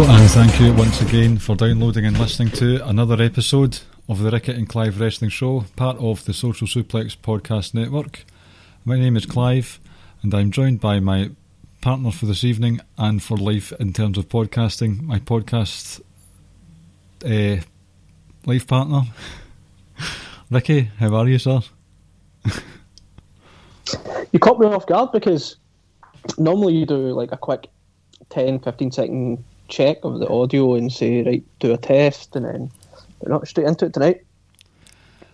And thank you once again for downloading and listening to another episode of the Ricky and Clive Wrestling Show, part of the Social Suplex Podcast Network. My name is Clive, and I'm joined by my partner for this evening and for life in terms of podcasting, my podcast uh, life partner, Ricky. How are you, sir? You caught me off guard because normally you do like a quick 10 15 second check of the audio and say, right, do a test, and then we're not straight into it tonight.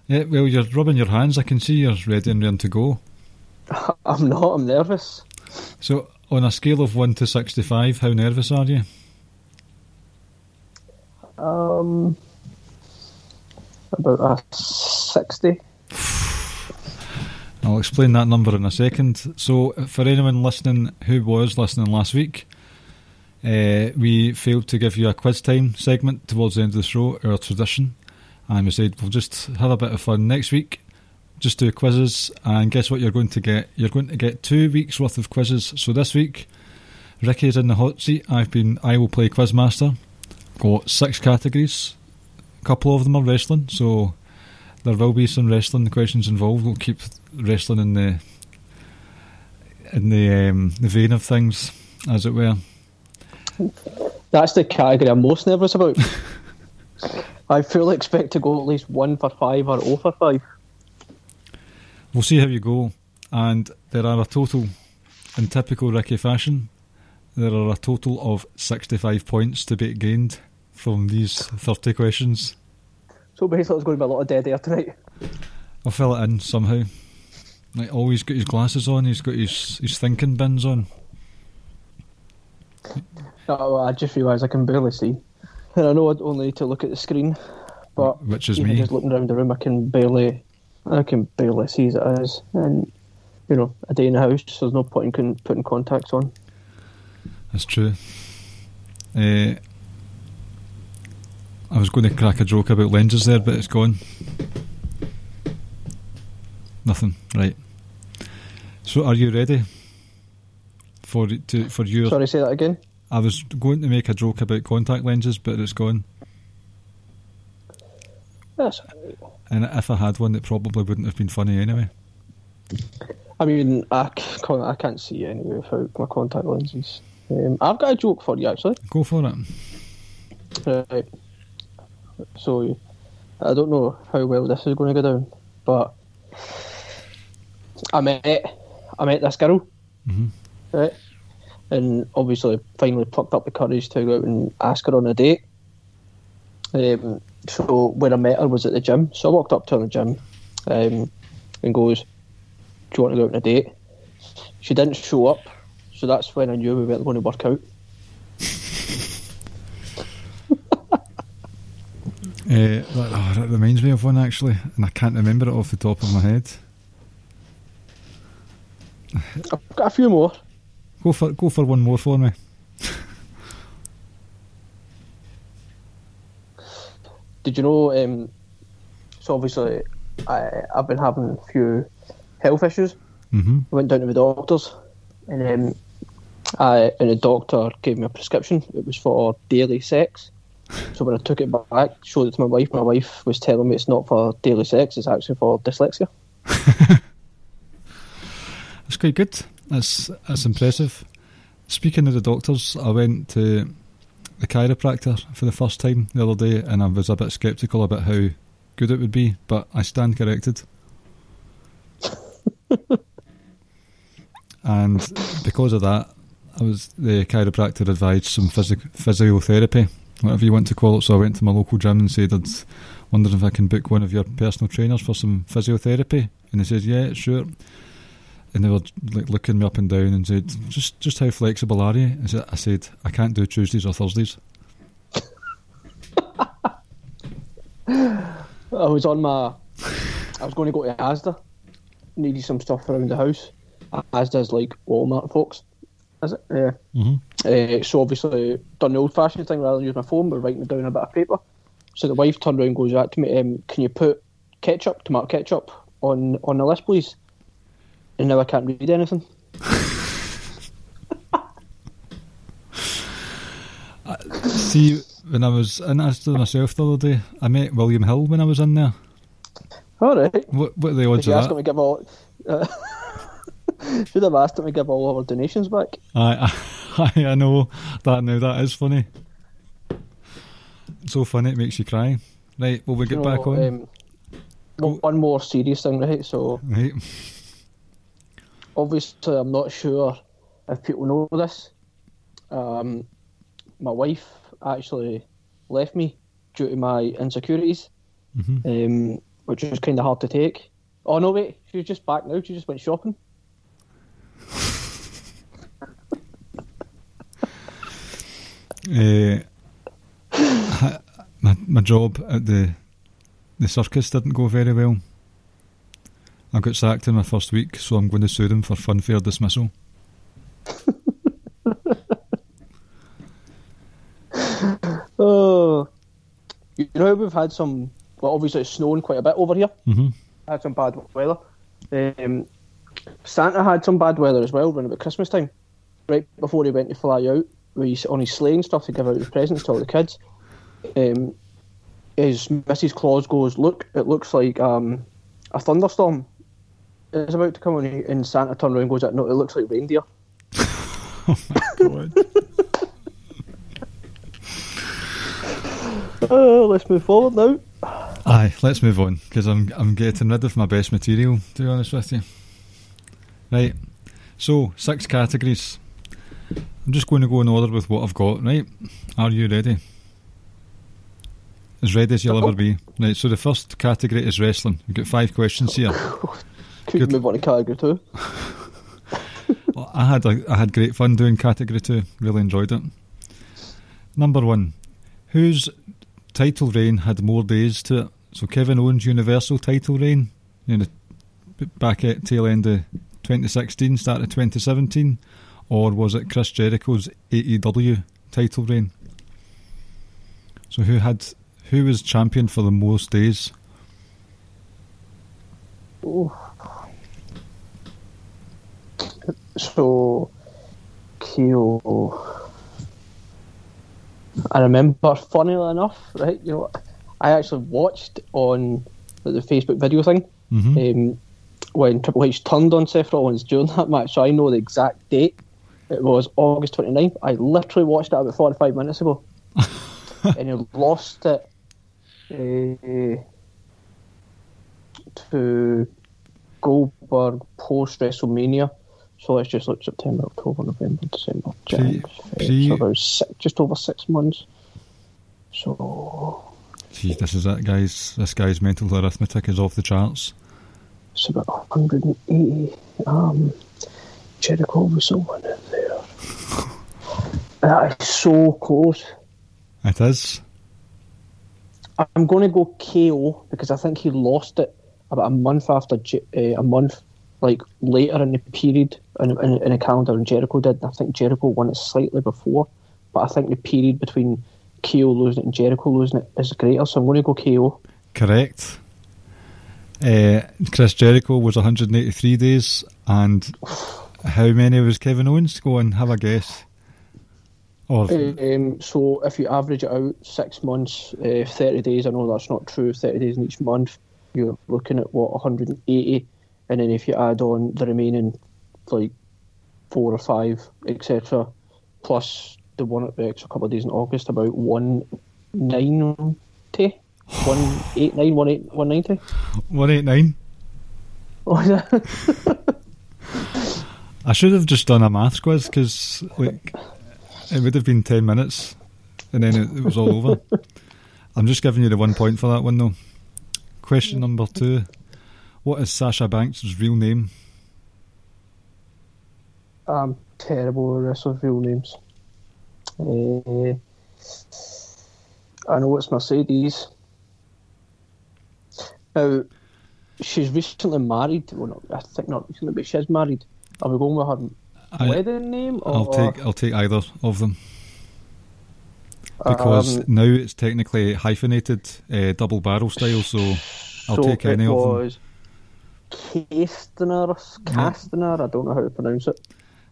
Yeah, well, you're rubbing your hands. I can see you're ready and ready to go. I'm not, I'm nervous. So, on a scale of 1 to 65, how nervous are you? Um, about a 60. I'll explain that number in a second. So, for anyone listening who was listening last week, uh, we failed to give you a quiz time segment towards the end of the show, our tradition, and we said we'll just have a bit of fun next week. Just do quizzes, and guess what? You're going to get you're going to get two weeks worth of quizzes. So this week, Ricky is in the hot seat. I've been I will play quizmaster. Got six categories. A couple of them are wrestling, so there will be some wrestling questions involved. We'll keep wrestling in the in the um, the vein of things, as it were. That's the category I'm most nervous about. I fully expect to go at least 1 for 5 or 0 for 5. We'll see how you go. And there are a total, in typical Ricky fashion, there are a total of 65 points to be gained from these 30 questions. So basically, there's going to be a lot of dead air tonight. I'll fill it in somehow. Like, always got his glasses on, he's got his, his thinking bins on. Oh, I just realised I can barely see. And I know I only need to look at the screen, but Which is me. just looking around the room, I can barely, I can barely see as it is. And you know, a day in the house, so there's no point in putting contacts on. That's true. Uh, I was going to crack a joke about lenses there, but it's gone. Nothing. Right. So, are you ready for it to for your? Sorry, say that again. I was going to make a joke about contact lenses, but it's gone. That's. And if I had one, it probably wouldn't have been funny anyway. I mean, I, I can't see anyway without my contact lenses. Um, I've got a joke for you actually. Go for it. Right. So, I don't know how well this is going to go down, but I met I met this girl, Mhm. right, and obviously finally plucked up the courage to go out and ask her on a date. Um, so when I met her was at the gym, so I walked up to her in the gym, um, and goes, "Do you want to go out on a date?" She didn't show up, so that's when I knew we weren't going to work out. Uh, that, oh, that reminds me of one actually, and I can't remember it off the top of my head. I've got a few more. Go for go for one more for me. Did you know? Um, so obviously, I I've been having a few health issues. hmm I went down to the doctors, and um, I and the doctor gave me a prescription. It was for daily sex. So when I took it back, showed it to my wife. My wife was telling me it's not for daily sex; it's actually for dyslexia. That's quite good. That's that's impressive. Speaking of the doctors, I went to the chiropractor for the first time the other day, and I was a bit sceptical about how good it would be, but I stand corrected. and because of that, I was the chiropractor advised some physiotherapy, whatever you want to call it. So I went to my local gym and said, "I'd wonder if I can book one of your personal trainers for some physiotherapy." And they said, "Yeah, sure." And they were like looking me up and down and said, "Just, just how flexible are you?" I said, "I said I can't do Tuesdays or Thursdays." I was on my. I was going to go to Asda. Needed some stuff around the house. Asda's like Walmart, folks. Is it? Yeah. Mhm. Uh, so obviously done the old-fashioned thing rather than use my phone, but writing it down on a bit of paper. So the wife turned around and goes back to me, um, "Can you put ketchup, tomato ketchup, on on the list, please?" And now I can't read anything. See, when I was in Asda myself the other day, I met William Hill when I was in there. All right. What, what are the odds of that? him to give all? Uh, should have asked him to give all our donations back. I, I, I know that now. That is funny. So funny it makes you cry. Right, will we get You back on? Um, one- one more serious thing, right? So right. Obviously, I'm not sure if people know this. Um, my wife actually left me due to my insecurities, Mhm. um, which was kind of hard to take. Oh no, wait, she's just back now. She just went shopping. Uh, my my job at the the circus didn't go very well. I got sacked in my first week, so I'm going to sue them for funfair dismissal. Oh, you know we've had some. Well, obviously it's snowing quite a bit over here. hmm Had some bad weather. Um, Santa had some bad weather as well around about Christmas time, right before he went to fly out. Where he's on his sleigh and stuff to give out his presents to all the kids. Um, his Mrs. Claus goes, "Look, it looks like um, a thunderstorm is about to come on." And Santa turned around and goes, "No, it looks like reindeer." Oh my god. Oh, let's move forward now. Aye, let's move on because I'm I'm getting rid of my best material. To be honest with you, right. So six categories. I'm just going to go in order with what I've got. Right? Are you ready? As ready as you'll ever be. Right. So the first category is wrestling. We've got five questions here. Oh, Could move on to category two. Well, I had a, I had great fun doing category two. Really enjoyed it. Number one, whose title reign had more days to it? So Kevin Owens' Universal title reign, you know, back at tail end of 2016, start of 2017, or was it Chris Jericho's AEW title reign? So who had who was champion for the most days? So, KO. I remember, funnily enough, right? You know, I actually watched on the Facebook video thing hmm um, when Triple H turned on Seth Rollins during that match. So I know the exact date. It was August 29th. I literally watched it about 45 minutes ago. and he lost it uh, to Goldberg post WrestleMania. So let's just look September, October, November, December, January, so about six, just over six months. So See, this is it, guys. This guy's mental arithmetic is off the charts. it's about 180. Um, Jericho was the one in there. that is so close. It is. I'm going to go KO because I think he lost it about a month after uh, a month like later in the period in, in, in a calendar and Jericho did. I think Jericho won it slightly before, but I think the period between KO losing it and Jericho losing it is greater. So I'm going to go KO. Correct. Uh, Chris Jericho was 183 days, and how many was Kevin Owens? Go on, have a guess. Or Um, so if you average it out, six months, uh, 30 days, I know that's not true, 30 days in each month, you're looking at what, 180. And then if you add on the remaining, like, four or five, etc., plus the one at the extra couple of days in August, about 190? 189, 190? 189. Oh, is it? I should have just done a maths quiz because like it would have been ten minutes, and then it, it was all over. I'm just giving you the one point for that one though. Question number two: What is Sasha Banks' real name? I'm terrible with wrestlers' real names. Uh, I know it's Mercedes. Now, she's recently married. Well, not, I think not recently, but she's married. Are we going with her I, wedding name? Or, I'll take I'll take either of them because um, now it's technically hyphenated uh, double barrel style. So I'll so take any it of them. Kaestner, Kaestner, I don't know how to pronounce it.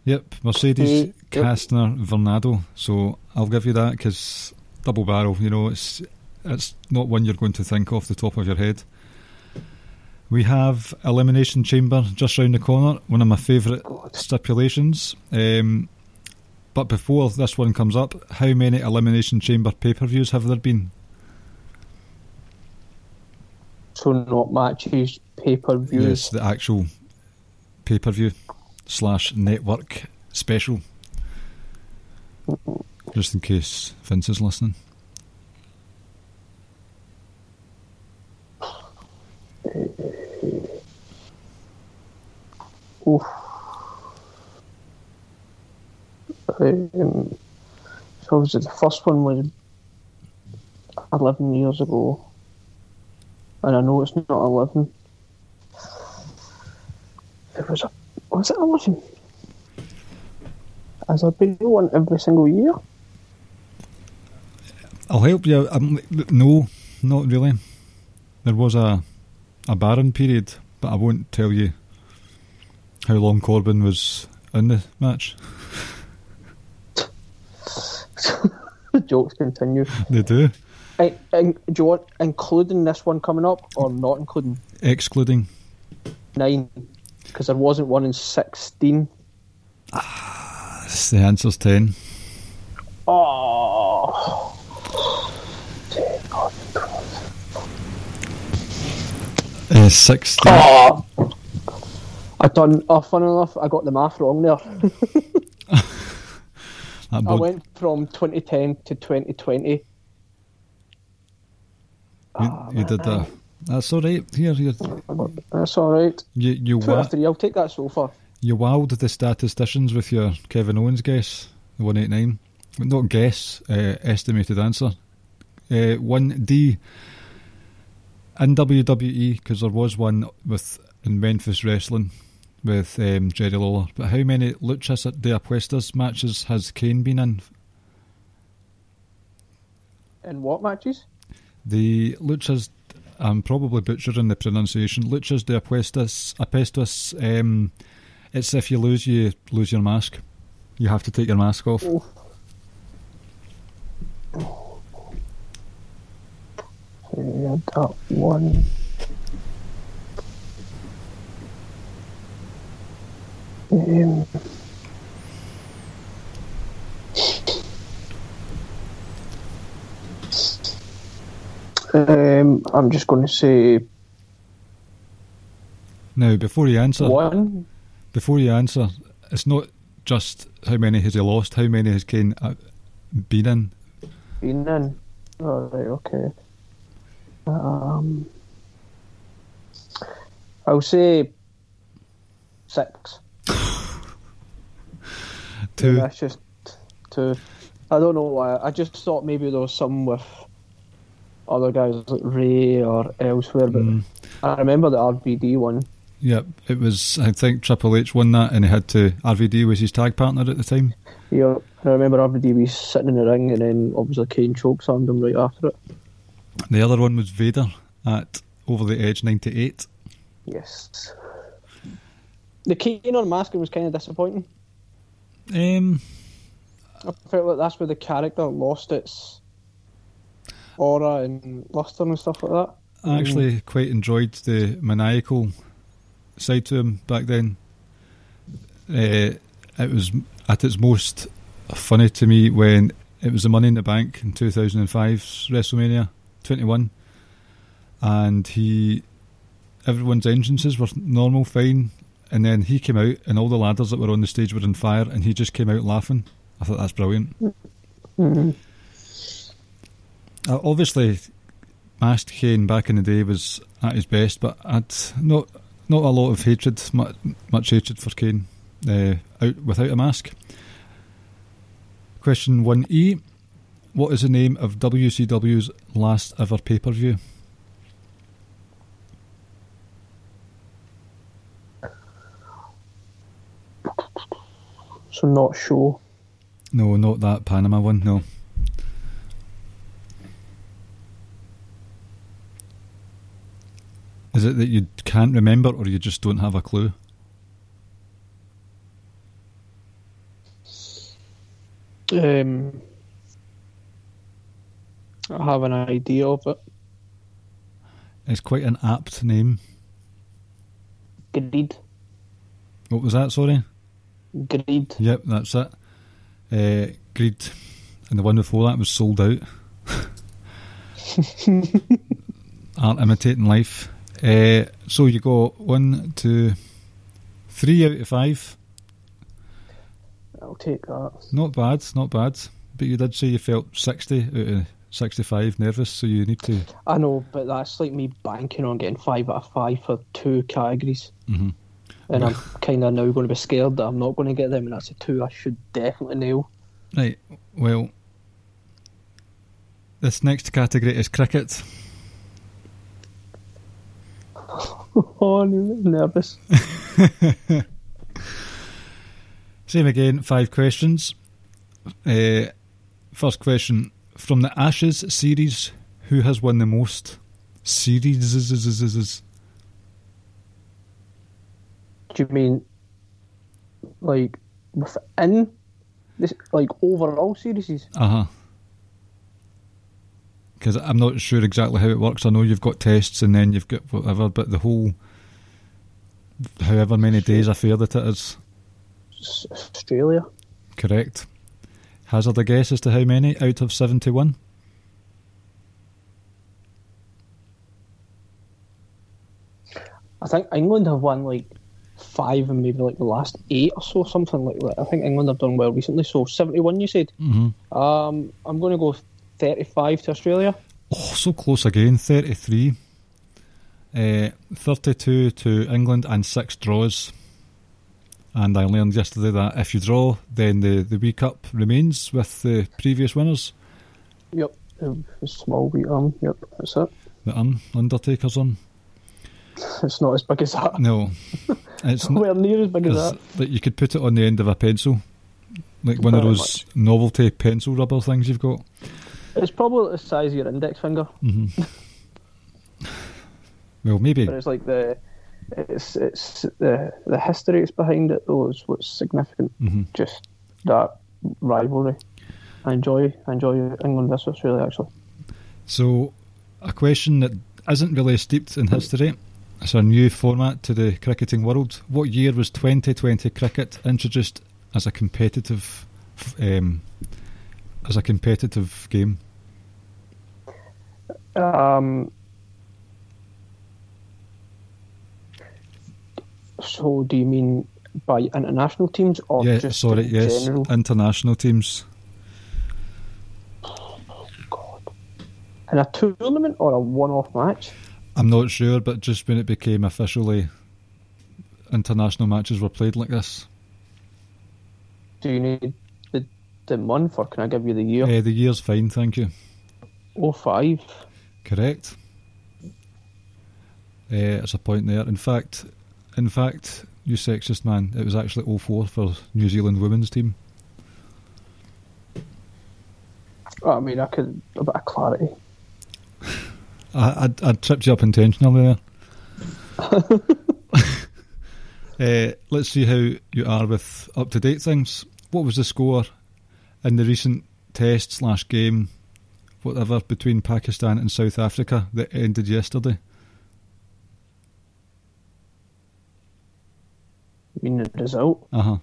Yep, Mercedes Yep. Kaestner Varnado. So I'll give you that because double barrel. You know, it's it's not one you're going to think off the top of your head. We have Elimination Chamber just round the corner. One of my favourite stipulations. Um, but before this one comes up, how many Elimination Chamber pay per views have there been? So not matches, pay per Yes, views. the actual pay per view slash network special. Just in case Vince is listening. Oof. Um, so obviously the first one was 11 years ago. And I know it's not 11. There was a. Was it 11? Has there been one every single year? I'll help you. Um, no, not really. There was a a barren period, but I won't tell you how long Corbin was in the match. the jokes continue. They do, and, do you want including this one coming up or not including excluding. nine? Because there wasn't one in 16. The answer's ten. Oh. Uh, Sixteen. Oh. I done. Oh, fun enough, I got the math wrong there. I went from 2010 to 2020. you, Ah, you did that. That's all right. Here, you That's all right. you you, Two wa- of three. I'll take that sofa. you wowed the statisticians with your Kevin Owens guess, the one eight nine. Not guess, uh, estimated answer. Uh, one D in WWE because there was one with in Memphis Wrestling with um, Jerry Lawler. But how many Luchas de Apuestas matches has Kane been in? In what matches? The Luchas, I'm probably butchering the pronunciation. Luchas de Apuestas, Apuestas. Um, it's if you lose, you lose your mask. You have to take your mask off. Oh. One. Um, um, I'm just going to say Now, before you answer, one. before you answer, it's not just how many has he lost. How many has Kane uh, been in? Been in. All right, okay. Um, I'll say six. Two. That's just two. I don't know why. I just thought maybe there was some with other guys like Ray or elsewhere, but Mm. I remember the RVD one. Yep, it was. I think Triple H won that, and he had to. RVD was his tag partner at the time. Yeah, I remember RVD was sitting in the ring, and then obviously Kane chokeslammed him right after it. The other one was Vader at Over the Edge '98. Yes. The Kane on masking was kind of disappointing. Um, I felt like that's where the character lost its aura and luster and stuff like that. I actually mm. quite enjoyed the maniacal side to him back then. Uh, it was at its most funny to me when it was the Money in the Bank in 2005's WrestleMania 21, and he everyone's entrances were normal, fine, and then he came out, and all the ladders that were on the stage were on fire, and he just came out laughing. I thought that's brilliant. Mm. Mm. Uh, obviously, Masked Kane back in the day was at his best, but I'd not not a lot of hatred, much, much hatred for Kane uh, out without a mask. Question one E: What is the name of WCW's last ever pay per view? So not sure. No, not that Panama one. No. Is it that you can't remember, or you just don't have a clue? Um, I have an idea of it. It's quite an apt name. Greed. What was that? Sorry. Greed. Yep, that's it. Uh, Greed, and the one before that was sold out. Art imitating life. Uh, so you got one, two, three out of five. I'll take that. Not bad, not bad. But you did say you felt sixty out of sixty-five nervous, so you need to. I know, but that's like me banking on getting five out of five for two categories. Mhm. And I'm kind of now going to be scared that I'm not going to get them, and that's a two I should definitely nail. Right. Well, this next category is cricket. Oh, I'm nervous. Same again, five questions. Uh, first question From the Ashes series, who has won the most series? Do you mean like within this, like overall series? Uh huh. Because I'm not sure exactly how it works. I know you've got tests and then you've got whatever, but the whole, however many days I fear that it is, Australia. correct. Hazard a guess as to how many out of 71? I think England have won like five and maybe like the last eight or so, something like that. I think England have done well recently. So seventy-one, you said. Mm-hmm. Um, I'm going to go thirty-five to Australia. Oh, so close again. 33. Uh, 32 to England and six draws. And I learned yesterday that if you draw, then the, the Wee Cup remains with the previous winners. Yep. Um, a small wee arm. Yep, that's it. The Un- Undertaker's on. It's not as big as that. No, it's not. Nowhere near as big as that. like you could put it on the end of a pencil, like one of Very those novelty pencil rubber things you've got. It's probably the size of your index finger, hmm well, maybe. but it's like the it's it's the the history it's behind it though is what's significant. hmm Just that rivalry. I enjoy I enjoy England versus Australia actually. So, a question that isn't really steeped in history. It's a new format to the cricketing world. What year was Twenty20 cricket introduced as a competitive, um, as a competitive game? Um, so do you mean by international teams or yeah, just sorry, in yes, general? international teams. God. In a tournament or a one-off match? I'm not sure, but just when it became officially international matches were played like this. Do you need the month or can I give you the year? Uh, the year's fine, thank you. Oh five. Correct. Uh, it's a point there. In fact, in fact, you sexist man, it was actually 04 for New Zealand women's team. I mean, I could a bit of clarity. I, I, I tripped you up intentionally there. uh, let's see how you are with up to date things. What was the score in the recent test slash game, whatever, between Pakistan and South Africa that ended yesterday? I mean, the result. Uh huh.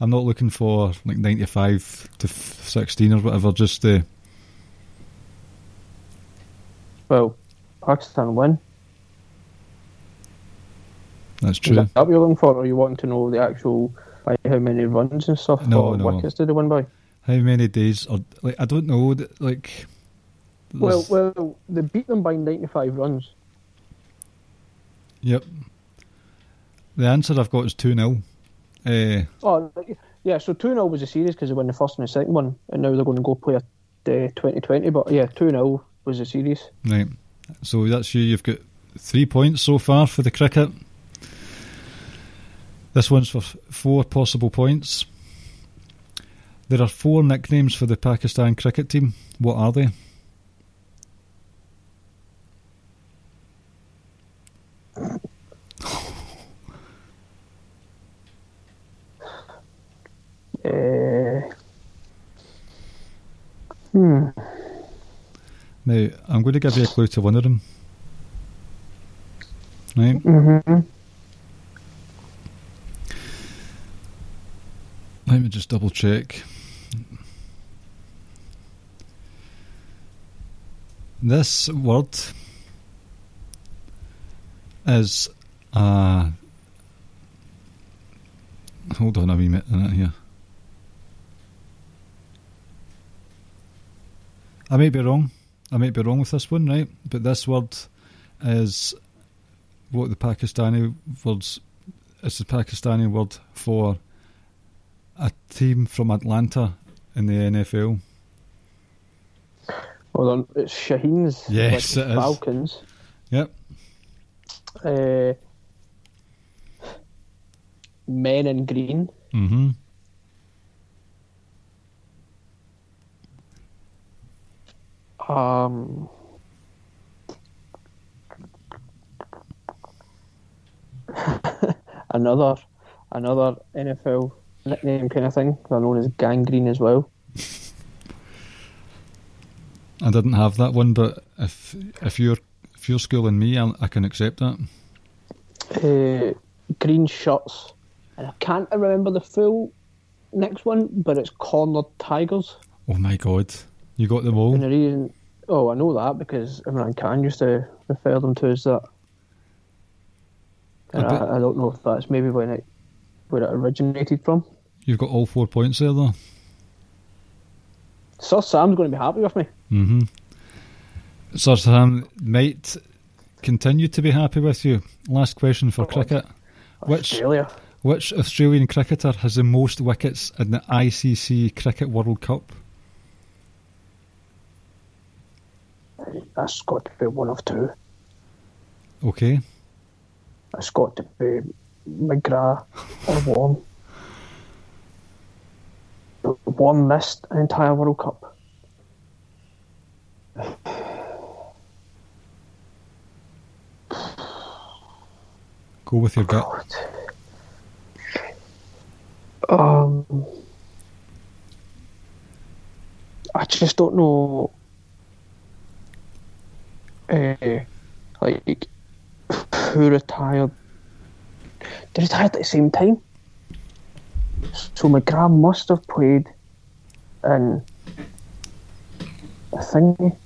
I'm not looking for like 95 to 16 or whatever, just the. Well, Pakistan win. That's Is true. that what you're looking for, or are you wanting to know the actual by how many runs and stuff? No, or no. wickets did they win by? How many days? Or like I don't know. Like Well, well, they beat them by 95 runs. yep. The answer I've got is two 0 uh, Oh, yeah. So two 0 was a series because they won the first and the second one, and now they're going to go play a uh, Twenty20. But yeah, two 0 was a series. Right. So that's you. You've got three points so far for the cricket. This one's for four possible points. There are four nicknames for the Pakistan cricket team. What are they? Uh, hmm. Now, I'm going to give you a clue to one of them. Right? Mm-hmm. Let me just double check. This word is uh hold on a wee minute here. I might be wrong. I might be wrong with this one, right? But this word is what the Pakistani words it's the Pakistani word for a team from Atlanta in the NFL. Hold on, it's Shaheen's Yes, like it is. Falcons. Yep. Uh, Men in Green. Mm-hmm. Um, another another NFL nickname kind of thing. They're known as Gangrene as well. I didn't have that one, but if if you're if you're schooling me, I, I can accept that. Uh, green shirts, and I can't remember the full next one, but it's Cornered Tigers. Oh my god, you got them all. And the reason, oh, I know that because Imran Khan used to refer them to as that. And I I, I don't know if that's maybe when it where it originated from. You've got all four points there, though. Sir Sam's going to be happy with me. Mm-hmm. Sir Sam might continue to be happy with you. Last question for cricket: Which Australia. which Australian cricketer has the most wickets in the ICC Cricket World Cup? That's got to be one of two. Okay, That's got to be McGrath or Warne. Warne missed an entire World Cup. go with your gut. Um, I just don't know. Uh, like who retired? They retired at the same time. So McGrath must have played in a thingy,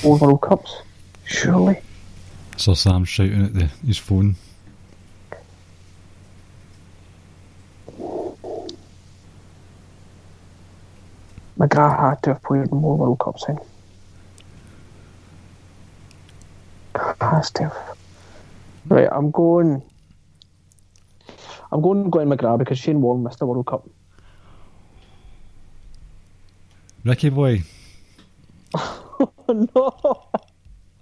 four World Cups, surely. Sir Sam's shouting at the, his phone. McGrath had to have played in more World Cups then. Has to have. Right, I'm going. I'm going Glenn McGrath because Shane Warne missed the World Cup. Ricky boy, no,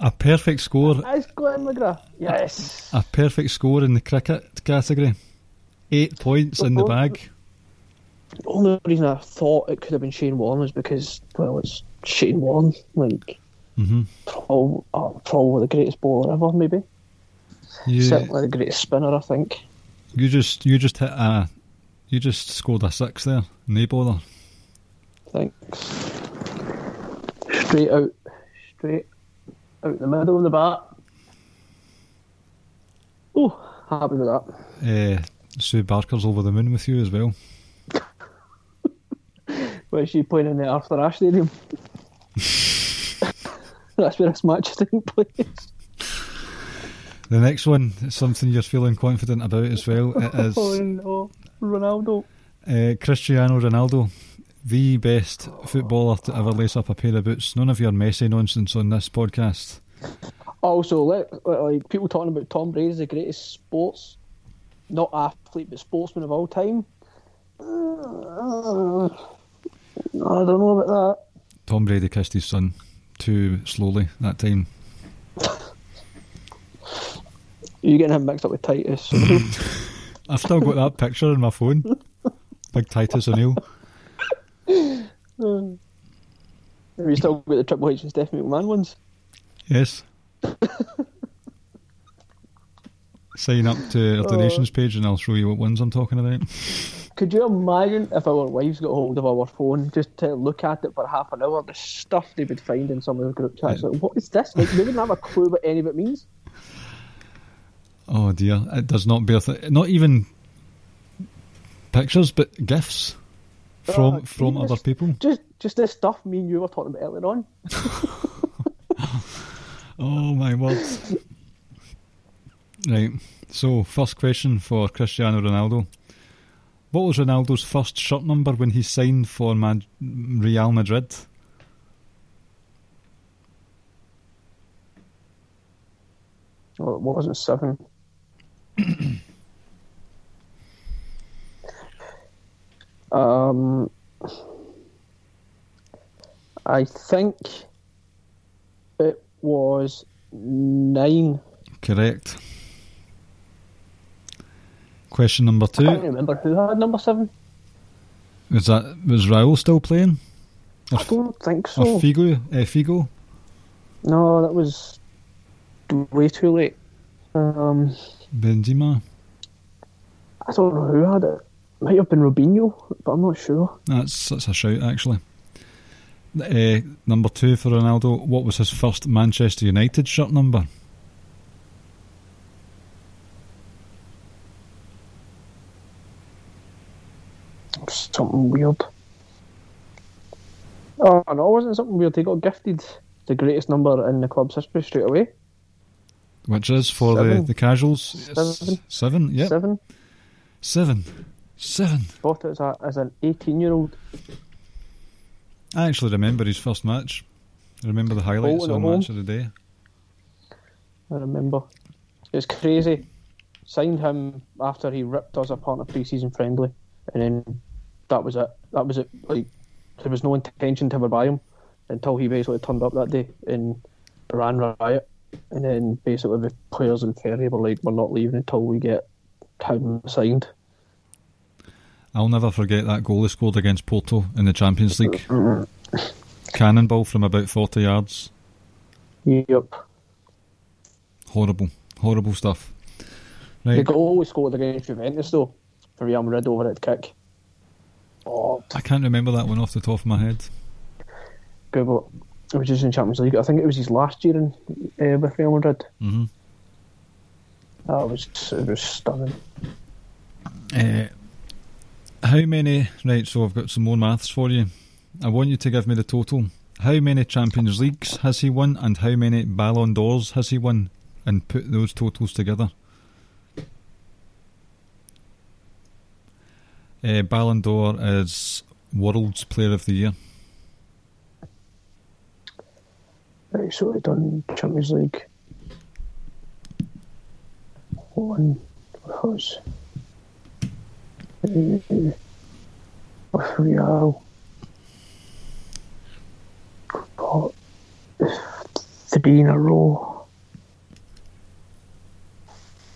a perfect score it's Glenn McGrath. Yes. A perfect score in the cricket category. Eight points in the bag. The only reason I thought it could have been Shane Warne was because, well, it's Shane Warne. Like, hmm probably, uh, probably the greatest bowler ever, maybe. You, Certainly the greatest spinner, I think. You just you just hit a you just scored a six there. No bother. Thanks. Straight out, straight out the middle of the bat. Oh, happy with that. Uh, Sue Barker's over the moon with you as well. Where is she playing in the Arthur Ashe Stadium? That's where this match is taking place. The next one is something you're feeling confident about as well. It is Oh no, Ronaldo. uh, Cristiano Ronaldo, the best footballer to ever lace up a pair of boots. None of your Messi nonsense on this podcast. Also, let, like people talking about Tom Brady as the greatest sports, not athlete, but sportsman of all time. Uh, I don't know about that. Tom Brady kissed his son too slowly that time. You're getting him mixed up with Titus. I've still got that picture on my phone. Big Titus O'Neill. Have you still got the Triple H and Stephanie McMahon ones? Yes. Sign up to our oh. donations page and I'll show you what ones I'm talking about. Could you imagine if our wives got hold of our phone just to look at it for half an hour, the stuff they would find in some of the group chats? Like, what is this? Like, they wouldn't have a clue what any of it means. Oh dear, it does not bear. Th- not even pictures, but gifts from Oh, from other this- people. Just just this stuff me and you were talking about earlier on. Oh my word! right. So first question for Cristiano Ronaldo: What was Ronaldo's first shirt number when he signed for Mad- Real Madrid? Well, it wasn't seven. um, I think it was nine. Correct. Question number two. I can't remember who had number seven. Was that was Raul still playing? I don't think Or so. Figo? Uh, Figo? No, that was way too late. Um, Benzema? I don't know who had it. Might have been Robinho, but I'm not sure. That's that's a shout actually. Uh, number two for Ronaldo. What was his first Manchester United shirt number? Something weird. Oh no, wasn't it something weird? He got gifted the greatest number in the club's history straight away. Which is for the, Seven. the casuals? Seven. Seven. Yep. Seven. Seven. Seven. Bought it as, a, as an 18 year old. I actually remember his first match. I remember the highlights at on. Match of the Day. I remember. It's crazy. Signed him after he ripped us apart in a pre-season friendly, and then that was it. That was it. Like there was no intention to ever buy him until he basically turned up that day and ran riot. And then basically the players in Ferry were like, "We're not leaving until we get him signed." I'll never forget that goal he scored against Porto in the Champions League. Mm-hmm. Cannonball from about 40 yards. Yep. Horrible. Horrible stuff. The Right. goal we scored against Juventus though for Real Madrid overhead kick. Oh, I can't remember that one off the top of my head. it was just in Champions League. I think it was his last year in uh, with Real Madrid. hmm That was it was stunning. Uh, how many? Right, so I've got some more maths for you. I want you to give me the total. How many Champions Leagues has he won, and how many Ballon d'Ors has he won? And put those totals together. Uh, Ballon d'Or is World's Player of the Year. So we done Champions League. One was uh, with Real. Got three in a row.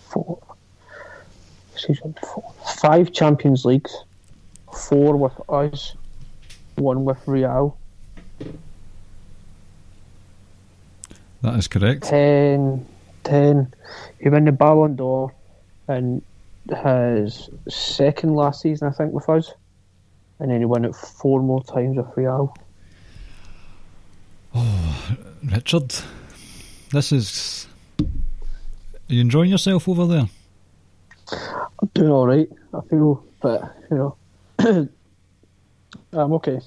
Four. Season four. Five Champions Leagues. Four with us. One with Real. That is correct. 10, 10. He won the Ballon d'Or in his second last season, I think, with us. And then he won it four more times with Real. Oh, Richard, this is. Are you enjoying yourself over there? I'm doing alright, I feel, but, you know, I'm okay.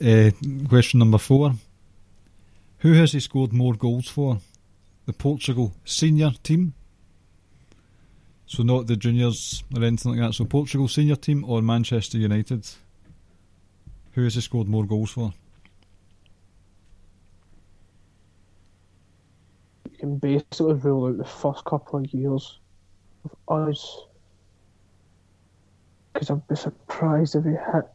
Uh, question number four. Who has he scored more goals for? the Portugal senior team. So not the juniors or anything like that. So Portugal senior team or Manchester United. Who has he scored more goals for? You can basically rule out the first couple of years of us. Because I'd be surprised if he hit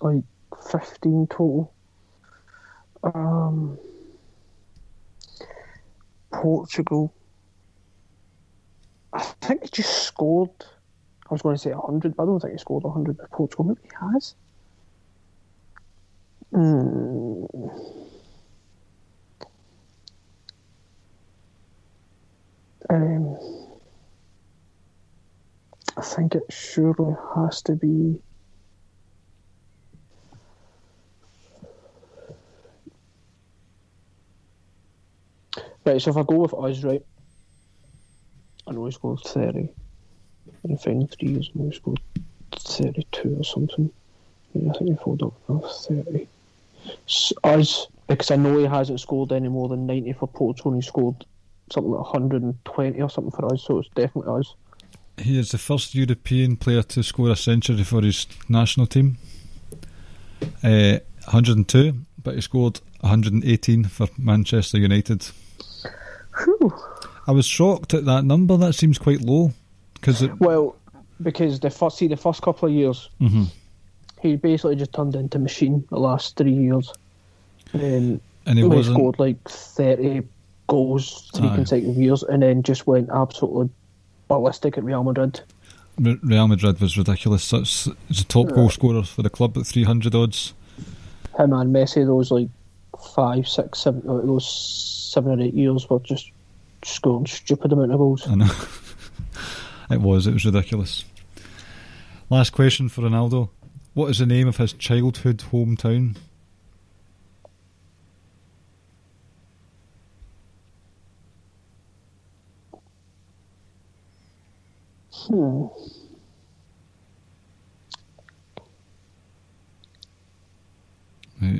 like 15 total. Um, Portugal. I think he just scored. I was going to say 100, but I don't think he scored 100 with Portugal. Maybe he has. Hmm. Um, I think it surely has to be. Right, so if I go with us, right, I know he scored 30 in the final three years, know he scored 32 or something. Yeah, I think he followed up with 30. S- us, because I know he hasn't scored any more than 90 for Portugal, and he scored something like 120 or something for us, so it's definitely us. He is the first European player to score a century for his national team. Uh, 102, but he scored 118 for Manchester United. Whew. I was shocked at that number. That seems quite low. Because it. Well, because the first see the first couple of years, Mhm. he basically just turned into machine the last three years. Um, And he he scored like thirty goals three Aye. consecutive years, and then just went absolutely ballistic at Real Madrid. Real Madrid was ridiculous. Such he's a top goal scorer for the club at 300 odds. Him and Messi, those like five, six, seven, uh, those seven or eight years were just scoring stupid amount of goals. I know. it was. It was ridiculous. Last question for Ronaldo. What is the name of his childhood hometown? Hmm.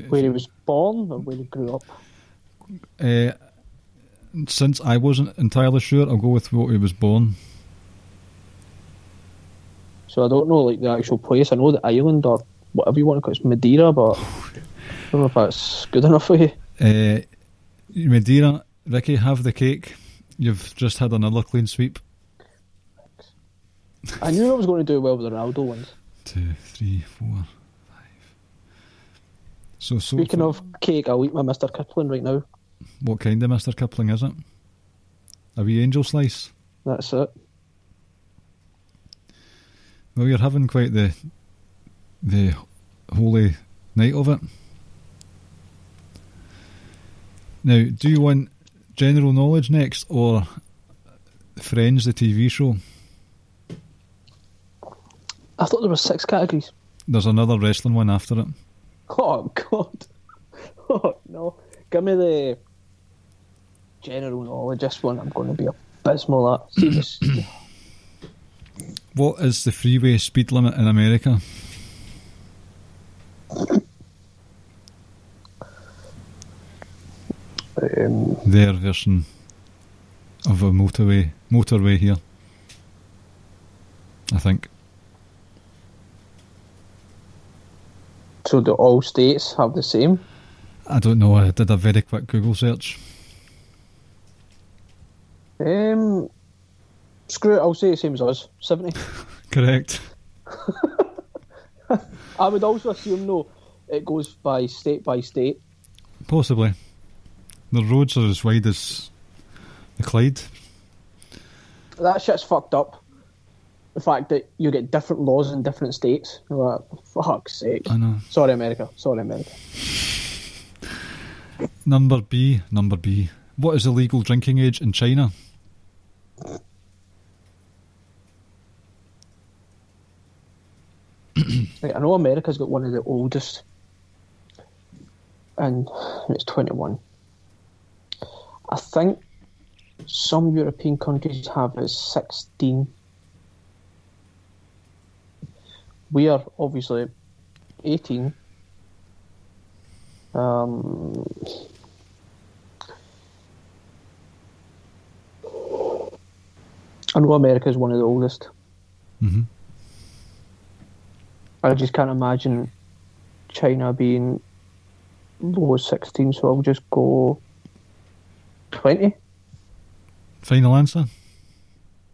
Where he was born or where he grew up. Uh, since I wasn't entirely sure, I'll go with what he was born. So I don't know like the actual place. I know the island or whatever you want to call it. It's Madeira, but I don't know if that's good enough for you. Uh, Madeira, Ricky, have the cake. You've just had another clean sweep. I knew I was going to do well with the Ronaldo ones. Two, three, four, five. So, so Speaking far- of cake, I'll eat my Mr. Kipling right now. What kind of Mr. Kipling is it? A wee angel slice. That's it. Well, you're having quite the the holy night of it. Now, do you want general knowledge next, or Friends, the TV show? I thought there were six categories. There's another wrestling one after it. Oh God! Oh no! Give me the general knowledge. This one I'm going to be abysmal at. See this? What is the freeway speed limit in America? um, Their version of a motorway motorway here. I think. so do all states have the same? I don't know. I did a very quick Google search. Um, screw it. I'll say the same as us. Seventy. Correct. I would also assume though it goes by state by state. Possibly. The roads are as wide as the Clyde. That shit's fucked up. The fact that you get different laws in different states. Like, fuck's sake. I know. Sorry, America. Sorry, America. Number B. Number B. What is the legal drinking age in China? Like, I know America's got one of the oldest, and it's 21. I think some European countries have it 16. We are obviously 18. Um, I know America is one of the oldest. hmm I just can't imagine China being low 16, so I'll just go 20. Final answer?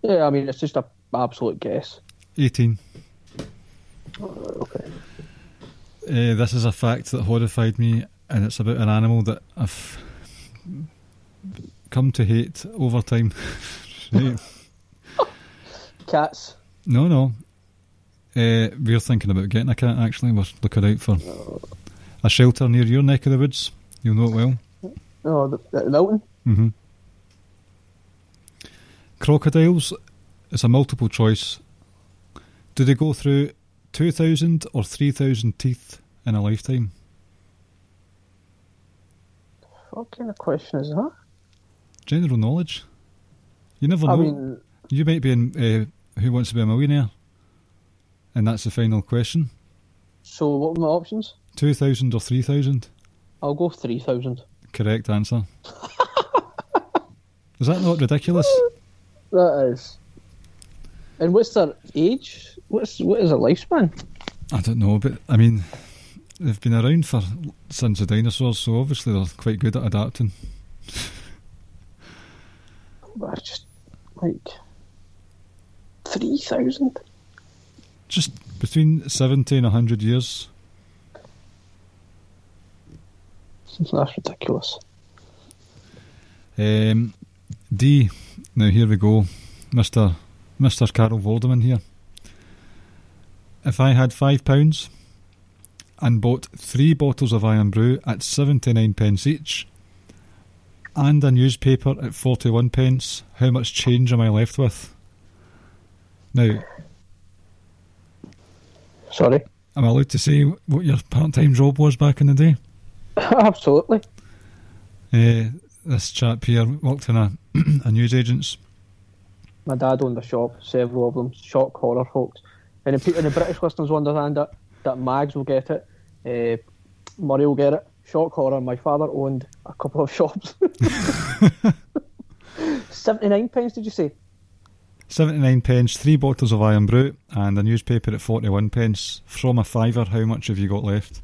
Yeah, I mean, it's just a absolute guess. 18. Okay. Uh, this is a fact that horrified me, and it's about an animal that I've come to hate over time. Cats. no, no. Uh, we're thinking about getting a cat, actually. We're looking out for a shelter near your neck of the woods. You'll know it well. Oh, the, the mountain. hmm Crocodiles, it's a multiple choice. Do they go through 2,000 or 3,000 teeth in a lifetime? What kind of question is that? General knowledge. You never know. I mean, you might be in uh, Who Wants to Be a Millionaire, and that's the final question. so what were my options? 2,000 or 3,000? I'll go 3,000. Correct answer. Is that not ridiculous? That is. And what's their age? What's what is their lifespan? I don't know, but I mean, they've been around for since the dinosaurs, so obviously they're quite good at adapting. I just like three thousand. Just between 70 and 100 years. That's ridiculous. Um, D. Now here we go, Mister Mister Carol Vorderman here. If I had five pounds and bought three bottles of Irn-Bru at seventy nine pence each, and a newspaper at forty one pence, how much change am I left with? Now, Sorry. am I allowed to say what your part time job was back in the day? Absolutely. Uh, this chap here worked in a a newsagent's. My dad owned a shop, several of them, shock horror folks. And the, and the British listeners will understand that, that Mags will get it, uh, Murray will get it. Shock horror, my father owned a couple of shops. 79 pounds, did you say? 79 pence, three bottles of Irn-Bru, and a newspaper at 41 pence. From a fiver, how much have you got left?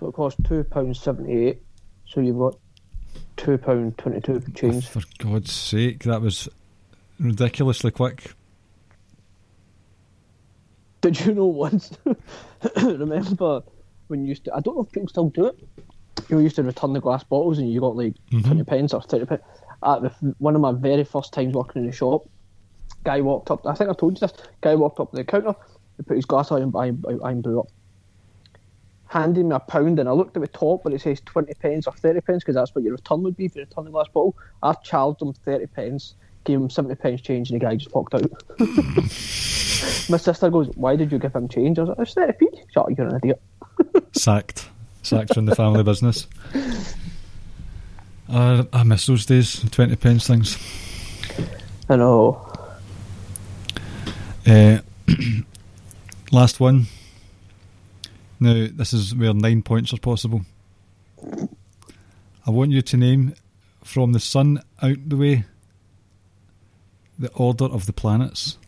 So it cost £2.78. So you've got £2.22 change. For God's sake, that was ridiculously quick. Did you know once? remember when you used to? I don't know if people still do it. You used to return the glass bottles and you got like mm-hmm. twenty pence or thirty pence. At the, one of my very first times working in the shop, guy walked up. I think I told you this. Guy walked up to the counter. He put his glass iron iron, iron blew up. Handed me a pound and I looked at the top where it says twenty pence or thirty pence because that's what your return would be if you return the glass bottle. I charged him thirty pence, gave him seventy pence change, and the guy just walked out. My sister goes, "Why did you give him change?" I was like, "It's thirty p." Shut up, you're an idiot. Sacked. Sacked from the family business. Uh, I miss those days, 20 pence things. I know. Uh, last one. Now, this is where nine points are possible. I want you to name from the sun out the way the order of the planets.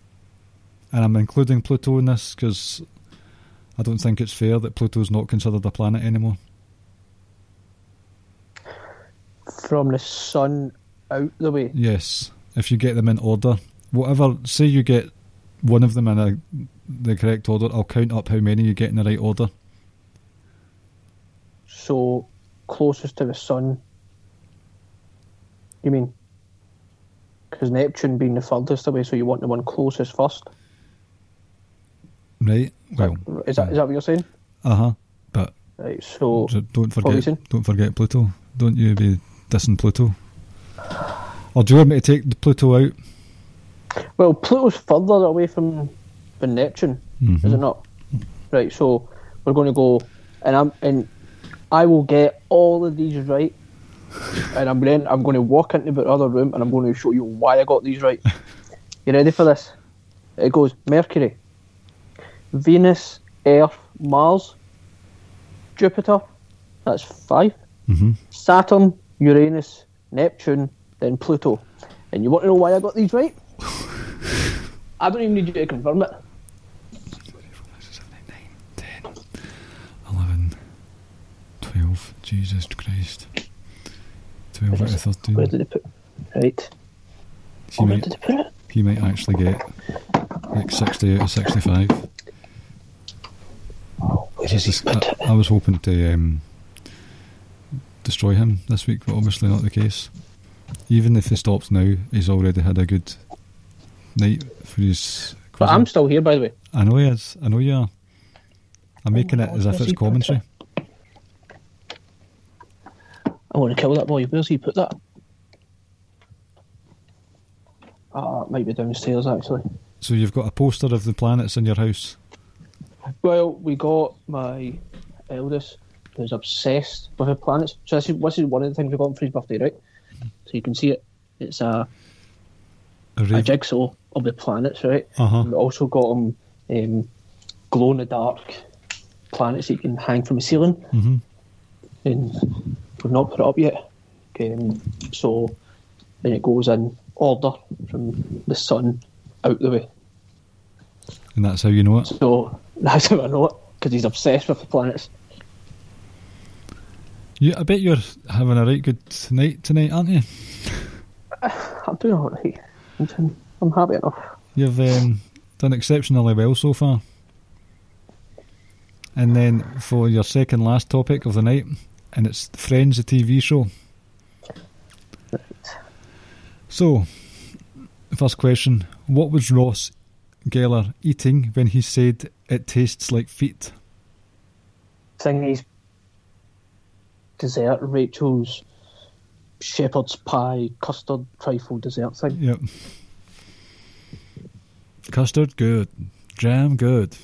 And I'm including Pluto in this because I don't think it's fair that Pluto's not considered a planet anymore. From the sun out the way. Yes, if you get them in order. Whatever, say you get one of them in a, the correct order, I'll count up how many you get in the right order. So closest to the sun. You mean? Because Neptune being the furthest away, so you want the one closest first. Right? Well, Is that is that what you're saying? uh huh. But Right. So don't What were you forget, don't forget Pluto. Don't you be dissing Pluto. Or do you want me to take the Pluto out? well, Pluto's further away from than Neptune, is Mhm. it not? Right. So we're going to go, and I'm and I will get all of these right. And I'm then I'm going to walk into the other room and I'm going to show you why I got these right. You ready for this? It goes Mercury, Venus, Earth, Mars, Jupiter. That's five. Mm-hmm. Saturn, Uranus, Neptune, then Pluto. And you want to know why I got these right? I don't even need you to confirm it. 10, 11, 12. Jesus Christ. 12 out of 13. Where did they put? Right. He Oh, where might, did they put it? he might actually get like 60 out of 65. Oh, where did he put I, it? I was hoping to um, destroy him this week, but obviously not the case. Even if he stops now, he's already had a good night for his. But. I'm still here, by the way. I know he is. I know you are. I'm making it as if it's commentary. I want to kill that boy. Where's he put that? Ah, it might be downstairs actually. So you've got a poster of the planets in your house. Well, we got my eldest, who's obsessed with the planets. So this is, this is one of the things we got for his birthday, right? So you can see it. It's a, A a jigsaw of the planets, right? Uh-huh. We also got him um, glow in the dark planets that you can hang from the ceiling. hmm and we've not put it up yet. Um, so then it goes in order from the sun out the way. And that's how you know it. So that's how I know it because he's obsessed with the planets. You, I bet you're having a right good night tonight, aren't you? I'm doing all right. I'm, doing, I'm happy enough. You've um, done exceptionally well so far. And then for your second last topic of the night, and it's Friends, the TV show. So, first question What was Ross Geller eating when he said it tastes like feet? Thingy's dessert, Rachel's shepherd's pie, custard, trifle dessert thing. Yep. Custard, good. Jam, good.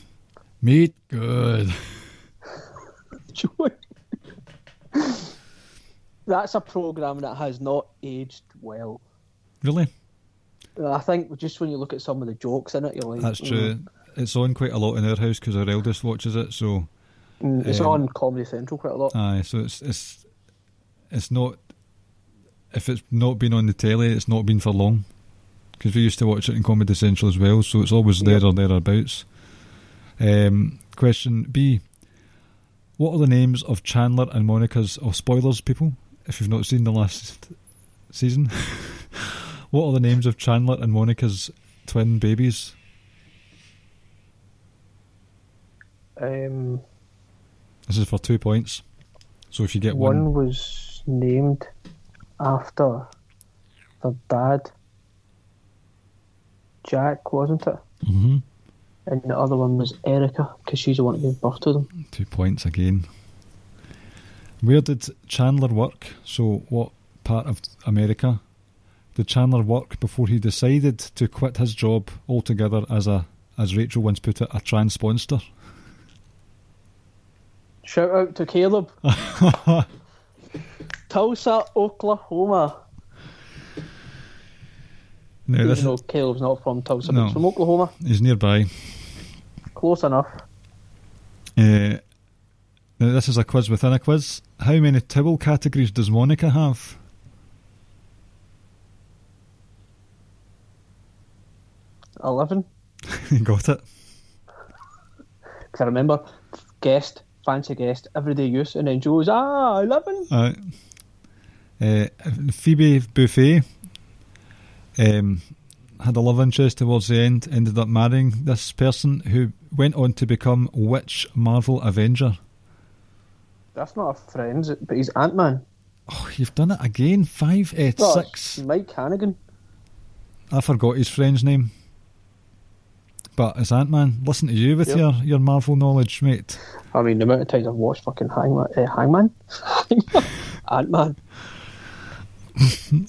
Meat, good. That's a program that has not aged well. Really? I think just when you look at some of the jokes in it, you're like, That's mm. true. It's on quite a lot in our house because our eldest watches it. So, Mm, it's Um, on Comedy Central quite a lot. aye. So it's it's it's not. If it's not been on the telly, it's not been for long. Because we used to watch it in Comedy Central as well, so it's always there Yep. or thereabouts. Um, question B: What are the names of Chandler and Monica's? Oh, spoilers, people! If you've not seen the last season, what are the names of Chandler and Monica's twin babies? Um, This is for two points. So if you get one one, was named after the dad, Jack, wasn't it? hmm And the other one was Erica, because she's the one who gave birth to them. two points again. Where did Chandler work? So, what part of America did Chandler work before he decided to quit his job altogether as a, as Rachel once put it, a transponster? Shout out to Caleb. Tulsa, Oklahoma. No, Even this though Caleb's not from Tulsa, but No. he's from Oklahoma. He's nearby. Close enough. Uh, now this is a quiz within a quiz. How many towel categories does Monica have? Eleven. Got it. Because I remember guest, fancy guest, everyday use, and then Joe's ah eleven. Right. Uh, Phoebe Buffay um, had a love interest towards the end, ended up marrying this person who went on to become which Marvel Avenger? That's not a friend, but he's Ant Man. Oh, you've done it again. Five, eh, six. Mike Hannigan. I forgot his friend's name. But it's Ant Man. Listen to you with Yep. your, your Marvel knowledge, mate. I mean, the amount of times I've watched fucking Hangman, uh, Hangman, Ant Man.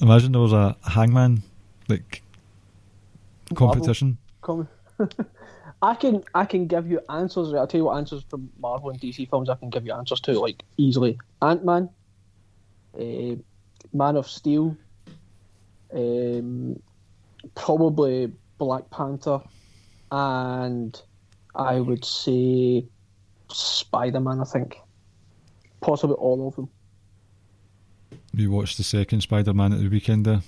Imagine there was a hangman like competition. I can I can give you answers. Right? I'll tell you what answers from Marvel and DC films I can give you answers to like easily. Ant Man, uh, Man of Steel, um, probably Black Panther, and I would say Spider Man. I think possibly all of them. We watched the second Spider Man at the weekend there.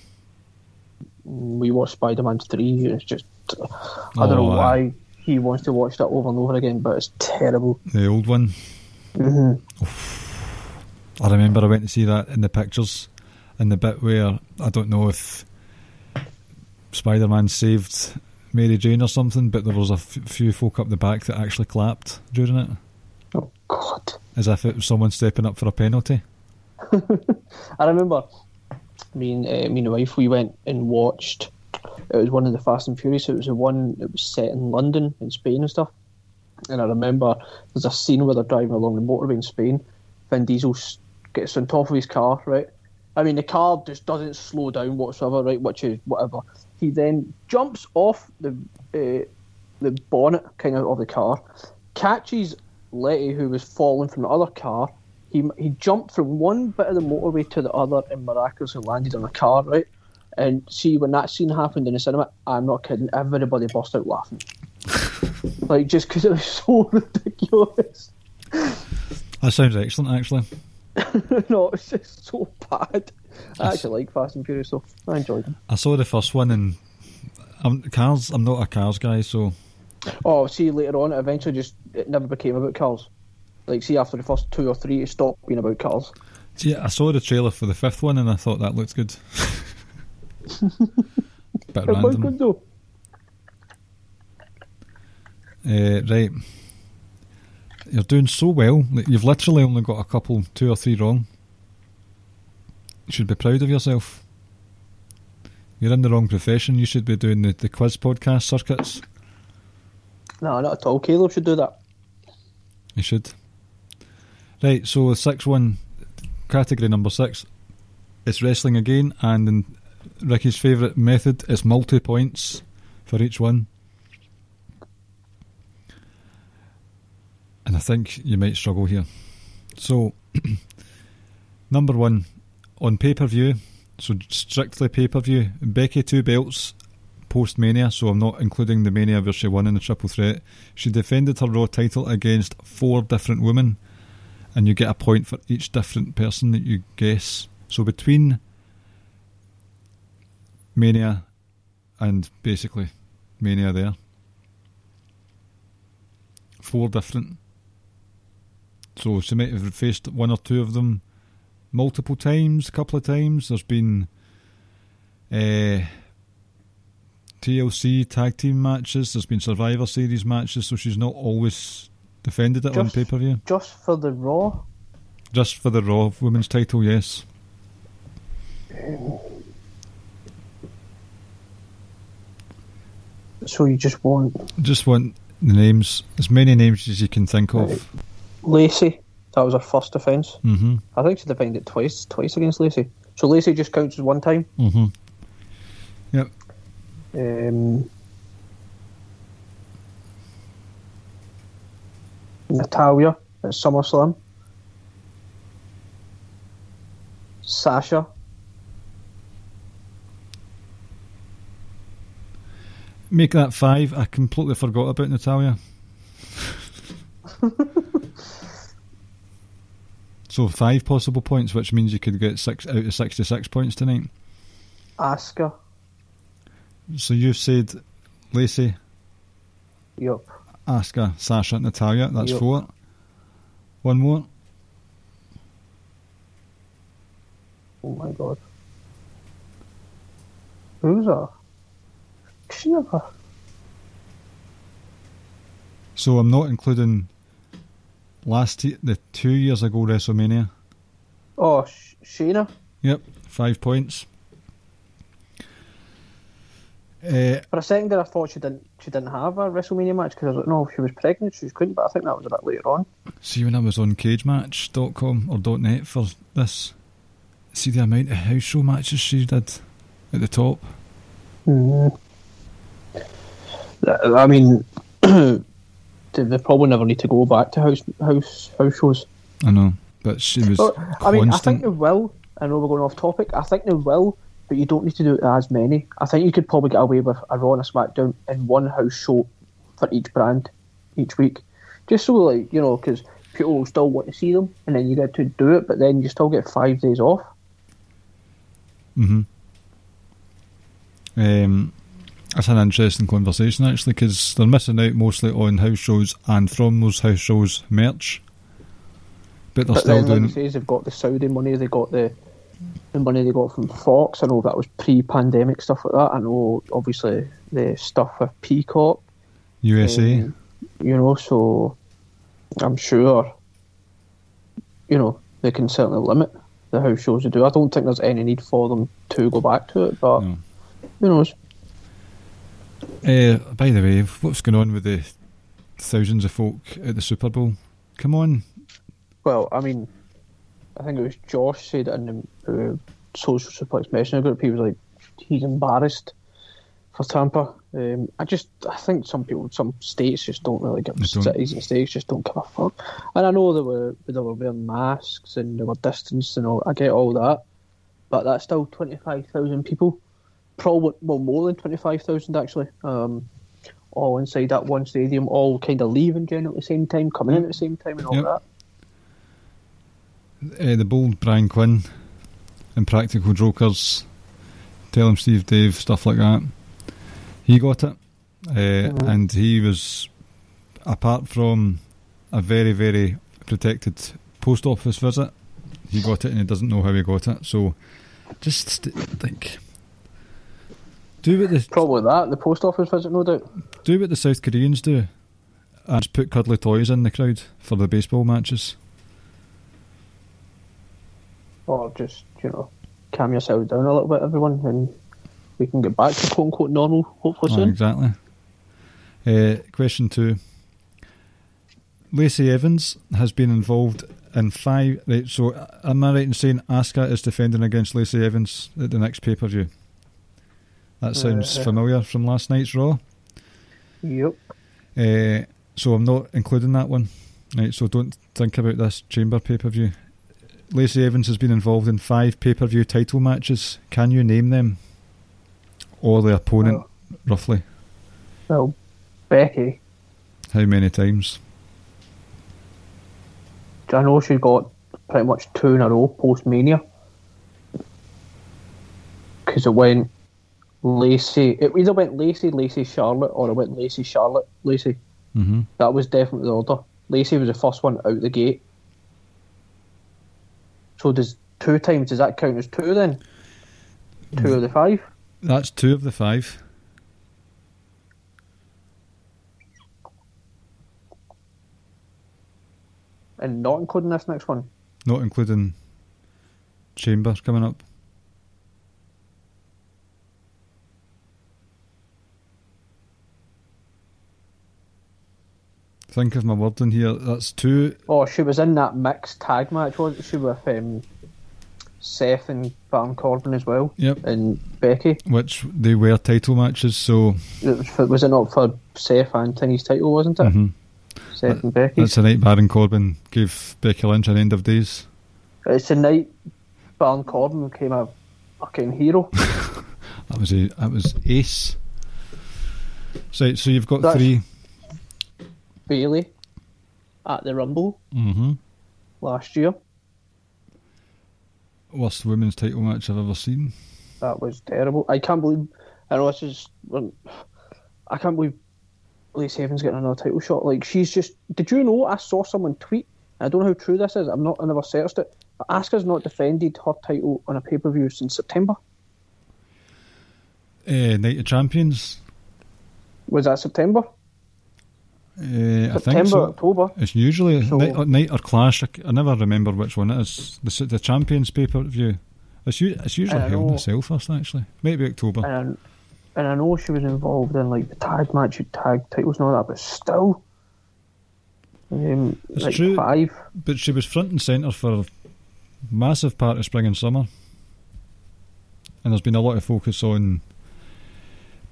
we watched Spider Man 3, it's just. I don't know Oh, why he wants to watch that over and over again, but it's terrible. The old one. hmm I remember I went to see that in the pictures, in the bit where I don't know if Spider Man saved Mary Jane or something, but there was a f- few folk up the back that actually clapped during it, Oh, God. as if it was someone stepping up for a penalty. I remember me and uh, me and the wife we went and watched. It was one of the Fast and Furious. It was the one that was set in London, in Spain and stuff. And I remember there's a scene where they're driving along the motorway in Spain. Vin Diesel gets on top of his car, right? I mean, the car just doesn't slow down whatsoever, right? Which is whatever. He then jumps off the uh, the bonnet kind of of the car, catches Letty, who was falling from the other car. He he jumped from one bit of the motorway to the other and miraculously landed on a car, right? And see, when that scene happened in the cinema, I'm not kidding, everybody burst out laughing. like, just because it was so ridiculous. That sounds excellent, actually. no, it's just so bad. I actually like Fast and Furious, so I enjoyed them. I saw the first one, and I'm, cars. I'm not a cars guy, so Oh, see, later on, it eventually just it never became about cars. Like, see, after the first two or three, it stopped being about cars. see, I saw the trailer for the fifth one, and I thought that looked good. Bit It random. good though. Uh, right. You're doing so well. You've literally only got a couple, two or three wrong. You should be proud of yourself. You're in the wrong profession. You should be doing the, the quiz podcast circuits. No, not at all. Caleb should do that. You should. Right, so six one, category number six. It's wrestling again, and in Ricky's favourite method is multi points for each one. And I think you might struggle here. So, number one, on pay per view, so strictly pay per view, Becky two belts post Mania, so I'm not including the Mania where she won in the triple threat. She defended her Raw title against four different women, and you get a point for each different person that you guess. So between Mania and basically Mania there, four different. So she might have faced one or two of them multiple times, a couple of times. There's been uh, TLC tag team matches. There's been Survivor Series matches, so she's not always defended it on pay per view. Just for the Raw. Just for the Raw Women's title, yes. So you just want Just want the names, as many names as you can think of. Lacey. That was her first defence. hmm I think she defended it twice, twice against Lacey. So Lacey just counts as one time. hmm Yep. Um, Natalya at SummerSlam. Sasha. Make that five. I completely forgot about Natalya. so five possible points, which means you could get six out of sixty-six points tonight. Asuka. So you've said Lacey, Yup. Asuka, Sasha, Natalya. That's Yep. four. One more. Oh my god. Who's that? Shiva. So I'm not including last ye- the two years ago WrestleMania. Oh, Sh- Shayna. Yep, five points. Uh, For a second there, I thought she didn't. She didn't have a WrestleMania match because I don't know if she was pregnant. She couldn't, but I think that was a bit later on. see when I was on cagematch.com or .net for this, see the amount of house show matches she did at the top. Mm. I mean, they probably never need to go back to house house house shows. I know, but she was Well, I mean, I think they will. I know we're going off topic. I think they will, but you don't need to do it as many. I think you could probably get away with a Raw and a SmackDown in one house show for each brand each week, just so like you know, because people will still want to see them, and then you get to do it, but then you still get five days off. hmm Um, that's an interesting conversation actually because they're missing out mostly on house shows and from those house shows merch, but they're But still then, doing. you say, they've got the Saudi money, they got the the money they got from Fox. I know that was pre-pandemic stuff like that. I know, obviously, the stuff with Peacock. USA. um, you know, so I'm sure, you know, they can certainly limit the house shows they do. I don't think there's any need for them to go back to it, but No. who knows? Uh, by the way, what's going on with the thousands of folk at the Super Bowl? Come on, Well, I mean, I think it was Josh said in the uh, social suplex messenger group. He was like, he's embarrassed for Tampa. Um, I just, I think some people, some states just don't really give don't. cities and states just don't give a fuck. And I know they were they were wearing masks and they were distanced and all. I get all that, but that's still twenty five thousand people, probably well more than twenty five thousand actually. Um, all inside that one stadium, all kind of leaving generally at the same time, coming in at the same time, and all Yep. that. uh, the bold Brian Quinn and Practical Jokers, Tell 'Em Steve-Dave, stuff like that. He got it, uh, and he was apart from a very very protected post office visit. He got it, and he doesn't know how he got it. So, just st- think. Do what the Probably that. The post office visit, no doubt. do what the South Koreans do, and just put cuddly toys in the crowd for the baseball matches. Or just, you know, calm yourself down a little bit, everyone, and we can get back to quote unquote normal, hopefully Oh, soon. exactly. Uh, question two. Lacey Evans has been involved in five. Right, so am I right in saying Asuka is defending against Lacey Evans at the next pay per view? That sounds Uh, familiar from last night's Raw. Yep. Uh, so I'm not including that one. Right, so don't think about this Chamber pay per view. Lacey Evans has been involved in five pay per view title matches. Can you name them? Or the opponent, roughly? Well, Becky, How many times? I know she got pretty much two in a row post Mania. Because it went Lacey, it either went Lacey, Lacey, Charlotte, or it went Lacey, Charlotte, Lacey. hmm That was definitely the order. Lacey was the first one out the gate. So does two times, does that count as two then? Two of the five? That's two of the five. And not including this next one. Not including Chamber coming up. Think of my word in here. That's two. Oh, she was in that mixed tag match, wasn't she, with um, Seth and Baron Corbin as well, Yep. and Becky. Which they were title matches. So It was, for, was it not for Seth and Tinny's title, wasn't it? mhm. Seth and Becky. that's the night Baron Corbin gave Becky Lynch an end of days. It's the night Baron Corbin became a fucking hero. That was a that was ace. So so you've got That's- three. Bayley at the Rumble Mm-hmm. last year. Worst women's title match I've ever seen. That was terrible. I can't believe. I know this is. I can't believe Lacey Evans getting another title shot. Like she's just. Did you know? I saw someone tweet. I don't know how true this is. I'm not. I never searched it. But Asuka's not defended her title on a pay per view since September. Uh, Night of Champions. Was that September? Uh, I think September, so. October. It's usually So- night, or, night or Clash. I never remember which one it is. The, the Champions pay per view. It's, it's usually I in know. Cell first, actually. Maybe October. And and I know she was involved in like the tag match, tag titles and all that, but still. Um, It's like true. five. But she was front and centre for a massive part of spring and summer. And there's been a lot of focus on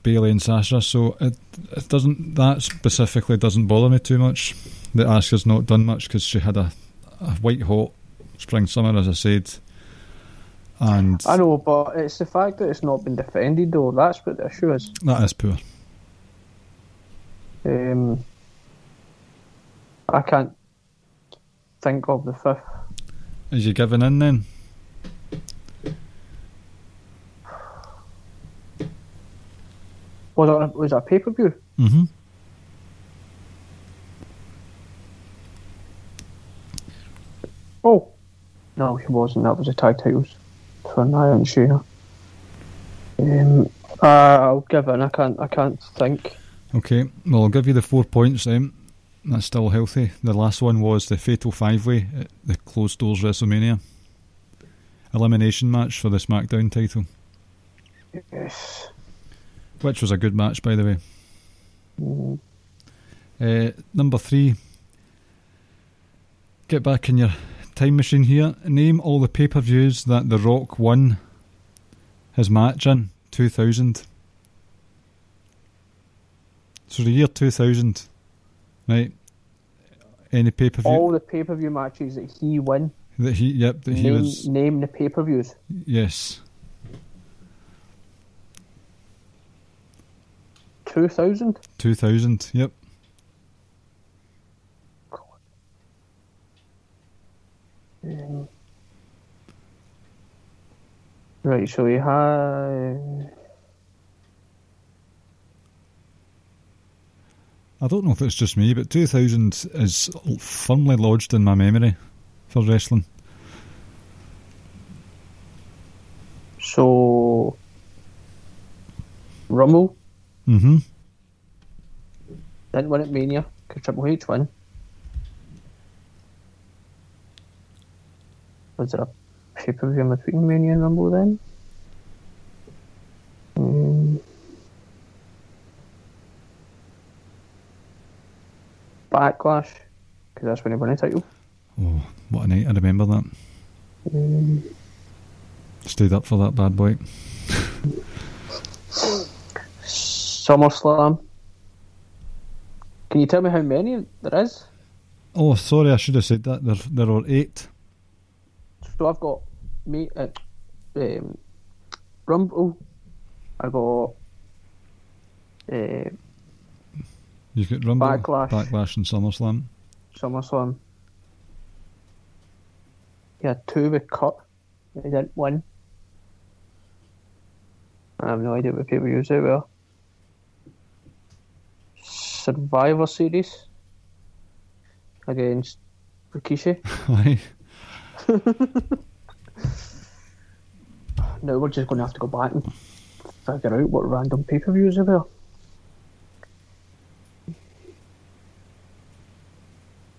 Bayley and Sasha, so it, it doesn't that specifically doesn't bother me too much. That Asuka's not done much because she had a, a white hot spring summer, as I said. And I know, but it's the fact that it's not been defended though. That's what the issue is. that is poor. Um, I can't think of the fifth. Is you giving in then? Was it was it a pay per view? Mm-hmm. Oh, no, he wasn't. That was a tag titles for Nia and Shayna. Um, uh, I'll give in. I can't. I can't think. Okay, well, I'll give you the four points then. That's still healthy. The last one was the Fatal Five Way at the Closed Doors WrestleMania. Elimination match for the SmackDown title, Yes. Which was a good match, by the way. Mm, Uh, number three. Get back in your time machine here. Name all the pay per views that The Rock won his match in 2000. So the year 2000, right? Any pay per view? All the pay per view matches that he won. that he, yep, that he was, name the pay per views. yes, Two thousand. 2000, yep. Um, right. So we have. I don't know if it's just me, but 2000 is firmly lodged in my memory for wrestling. So. Rumble hmm didn't win at Mania because Triple H won. Was there a pay per view in between Mania and Rumble then? Mm. Backlash because that's when he won the title. Oh, what a night! I remember that. Mm. Stayed up for that bad boy. SummerSlam. Can you tell me how many there is? Oh, sorry, I should have said that. There, there are eight. So I've got me uh, um, Rumble. I got uh, You've got Rumble, Backlash. Backlash, and SummerSlam. SummerSlam. Yeah, two with Cut. He didn't win. I have no idea what people use it were. Survivor Series against Rikishi. Now we're just going to have to go back and figure out what random pay per views are there.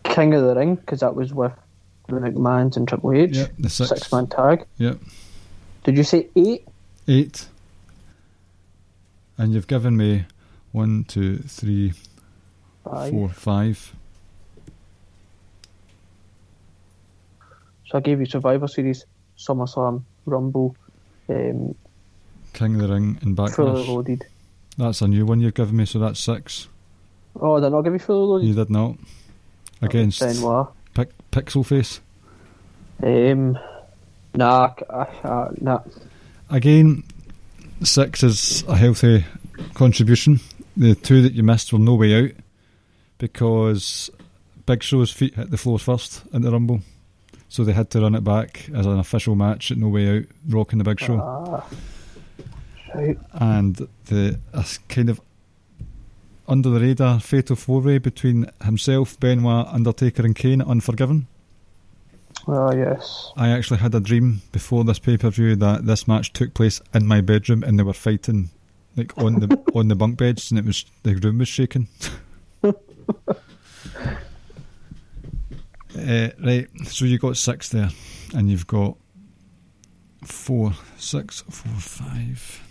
King of the Ring, because that was with the McMahons and Triple H. Yep, the six. Six man tag. Yep, Did you say eight? eight. And you've given me one, two, three, Five. four, five. So I gave you Survivor Series, SummerSlam, Rumble, um, King of the Ring and Fully Backlash. Loaded. That's a new one you've given me, so that's six. Oh, did I not give you Fully Loaded? You did not. Against Benoit. Pic- Pixel Face. Um, nah, uh, nah. Again, six is a healthy contribution. The two that you missed were No Way Out because Big Show's feet hit the floor first in the Rumble. So they had to run it back as an official match at No Way Out, rocking the Big Show. Ah, right. and the kind of under the radar fatal four way between himself, Benoit, Undertaker, and Kane at Unforgiven. Oh, yes. I actually had a dream before this pay per view that this match took place in my bedroom and they were fighting like on the on the bunk beds and it was the room was shaking. Uh, right, so you've got six there, and you've got four, six, four, five.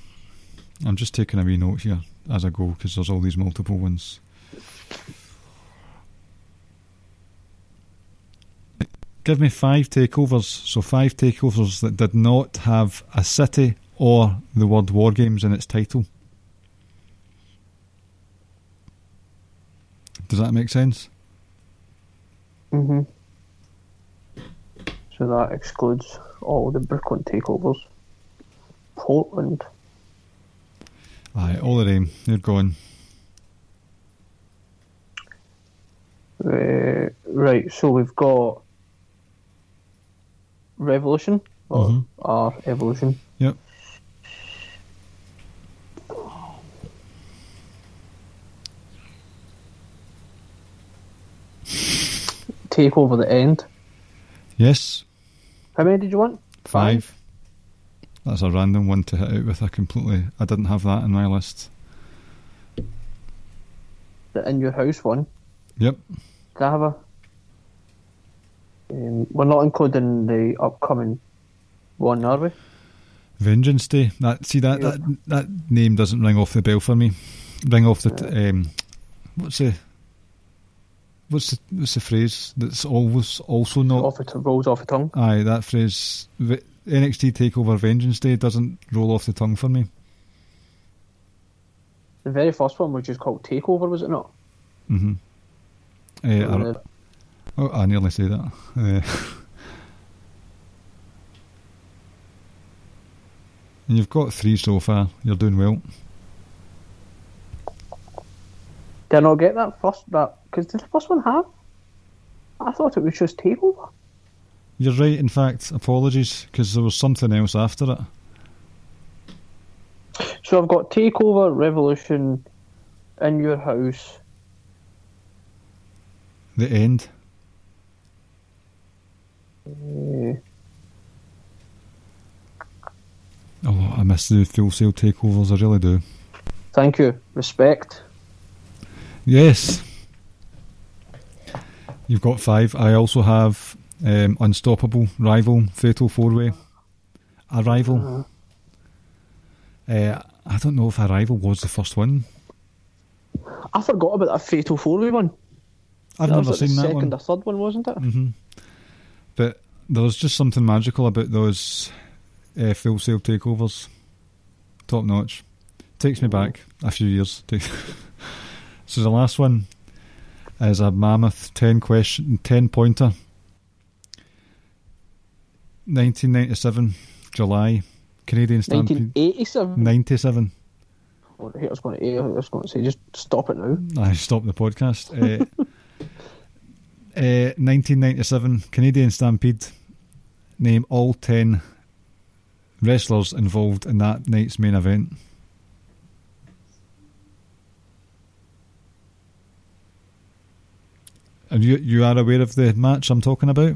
I'm just taking a wee note here as I go because there's all these multiple ones. Give me five takeovers. So five takeovers that did not have a city or the word war games in its title. Does that make sense? hmm So that excludes all the Brooklyn takeovers. Portland. Aye, all of them. They're gone. Uh, right, so we've got Revolution or Mhm. our Evolution. Yep. Takeover the End. Yes, How many did you want? five. That's a random one to hit out with. I completely. I didn't have that in my list. The In Your House one. Yep. Did I have a? Um, we're not including the upcoming one, are we? Vengeance Day. That see that Yeah. that that name doesn't ring off the bell for me. Ring off the t- um, what's the what's the what's the phrase that's always also not Off rolls off the tongue. aye that phrase NXT Takeover Vengeance Day doesn't roll off the tongue for me. The very first one was just called Takeover, was it not? Mm-hmm. Uh, I, oh, I nearly say that. Uh, and you've got three so far. You're doing well. did I not get that first? That because did the first one have? I thought it was just Takeover. You're right. In fact, apologies because there was something else after it. So I've got Takeover, Revolution, In Your House. The end. Uh, Oh, I miss the Full Sail takeovers. I really do. thank you. Respect. Yes. You've got five. I also have um, Unstoppable, Rival, Fatal Four Way, Arrival. Uh, I don't know if Arrival was the first one. I forgot about that Fatal Four Way one. I've that never was like seen the that second one. or third one, wasn't it? But there was just something magical about those uh, Full Sail takeovers. Top notch. Takes me back a few years. so the last one is a mammoth ten question, ten pointer. 1997, July, Canadian Stampede. 1987. 97. Oh, I was going to, I was going to say, just stop it now. I stopped the podcast. Uh, uh, 1997 Canadian Stampede. Name all 10 wrestlers involved in that night's main event. And you you are aware of the match I'm talking about?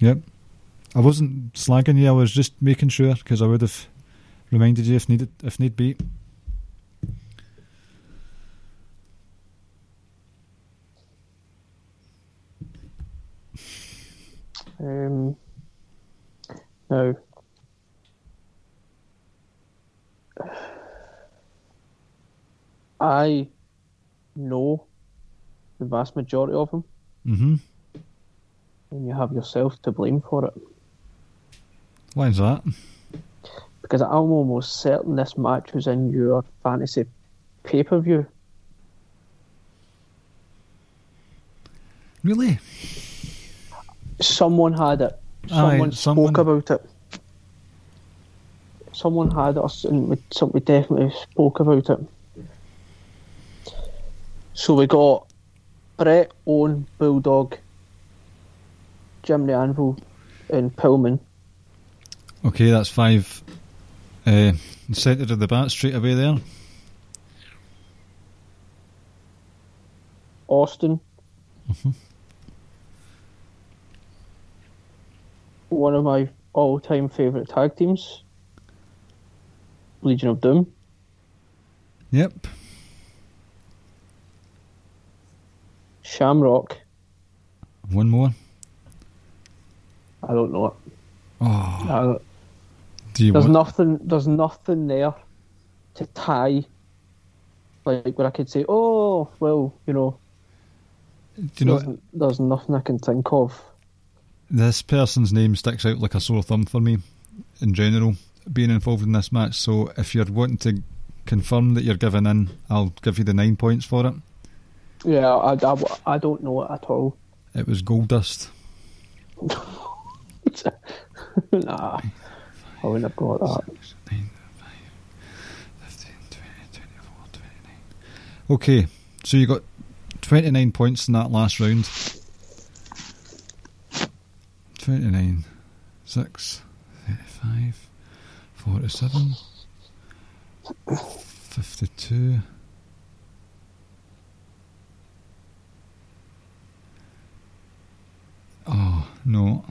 Yep. I wasn't slagging you. I was just making sure because I would have reminded you if needed if need be. Um, now, I know the vast majority of them, Mm-hmm. and you have yourself to blame for it. Why is that? Because I'm almost certain this match was in your fantasy pay per view. Really? Someone had it. Aye, Someone someone- spoke about it. Someone had us, and we, we definitely spoke about it. So we got Bret, Owen, Bulldog, Jim the Anvil, and Pillman. Okay, that's five. Uh, centre of the bat straight away there. Austin. One of my all time favourite tag teams. Legion of Doom. Yep. Shamrock. One more. I don't know it. Oh, do you there's want? nothing there's nothing there to tie like where I could say, Oh, well, you know, do you know there's, there's nothing I can think of. this person's name sticks out like a sore thumb for me in general being involved in this match. So if you're wanting to confirm that you're giving in, I'll give you the nine points for it. Yeah, I, I, I don't know it at all. It was Goldust. nah. I wouldn't have got that. 9, 5, 15, 20, 24, 29. Okay, so you got 29 points in that last round. 29, 6, 35, 47, 52. No.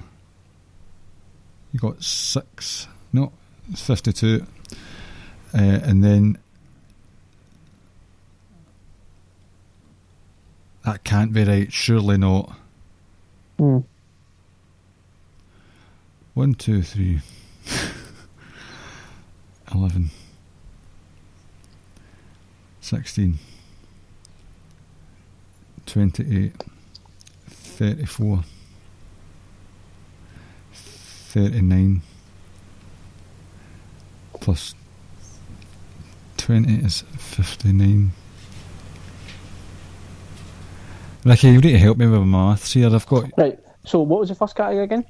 You got six. No, it's 52. Uh, and then. That can't be right. Surely not. Hmm. One, two, three. 11. 16. 28. 34. 39. Plus 20 is 59. Ricky, you need to help me with my maths here. I've got Right. So what was the first category again?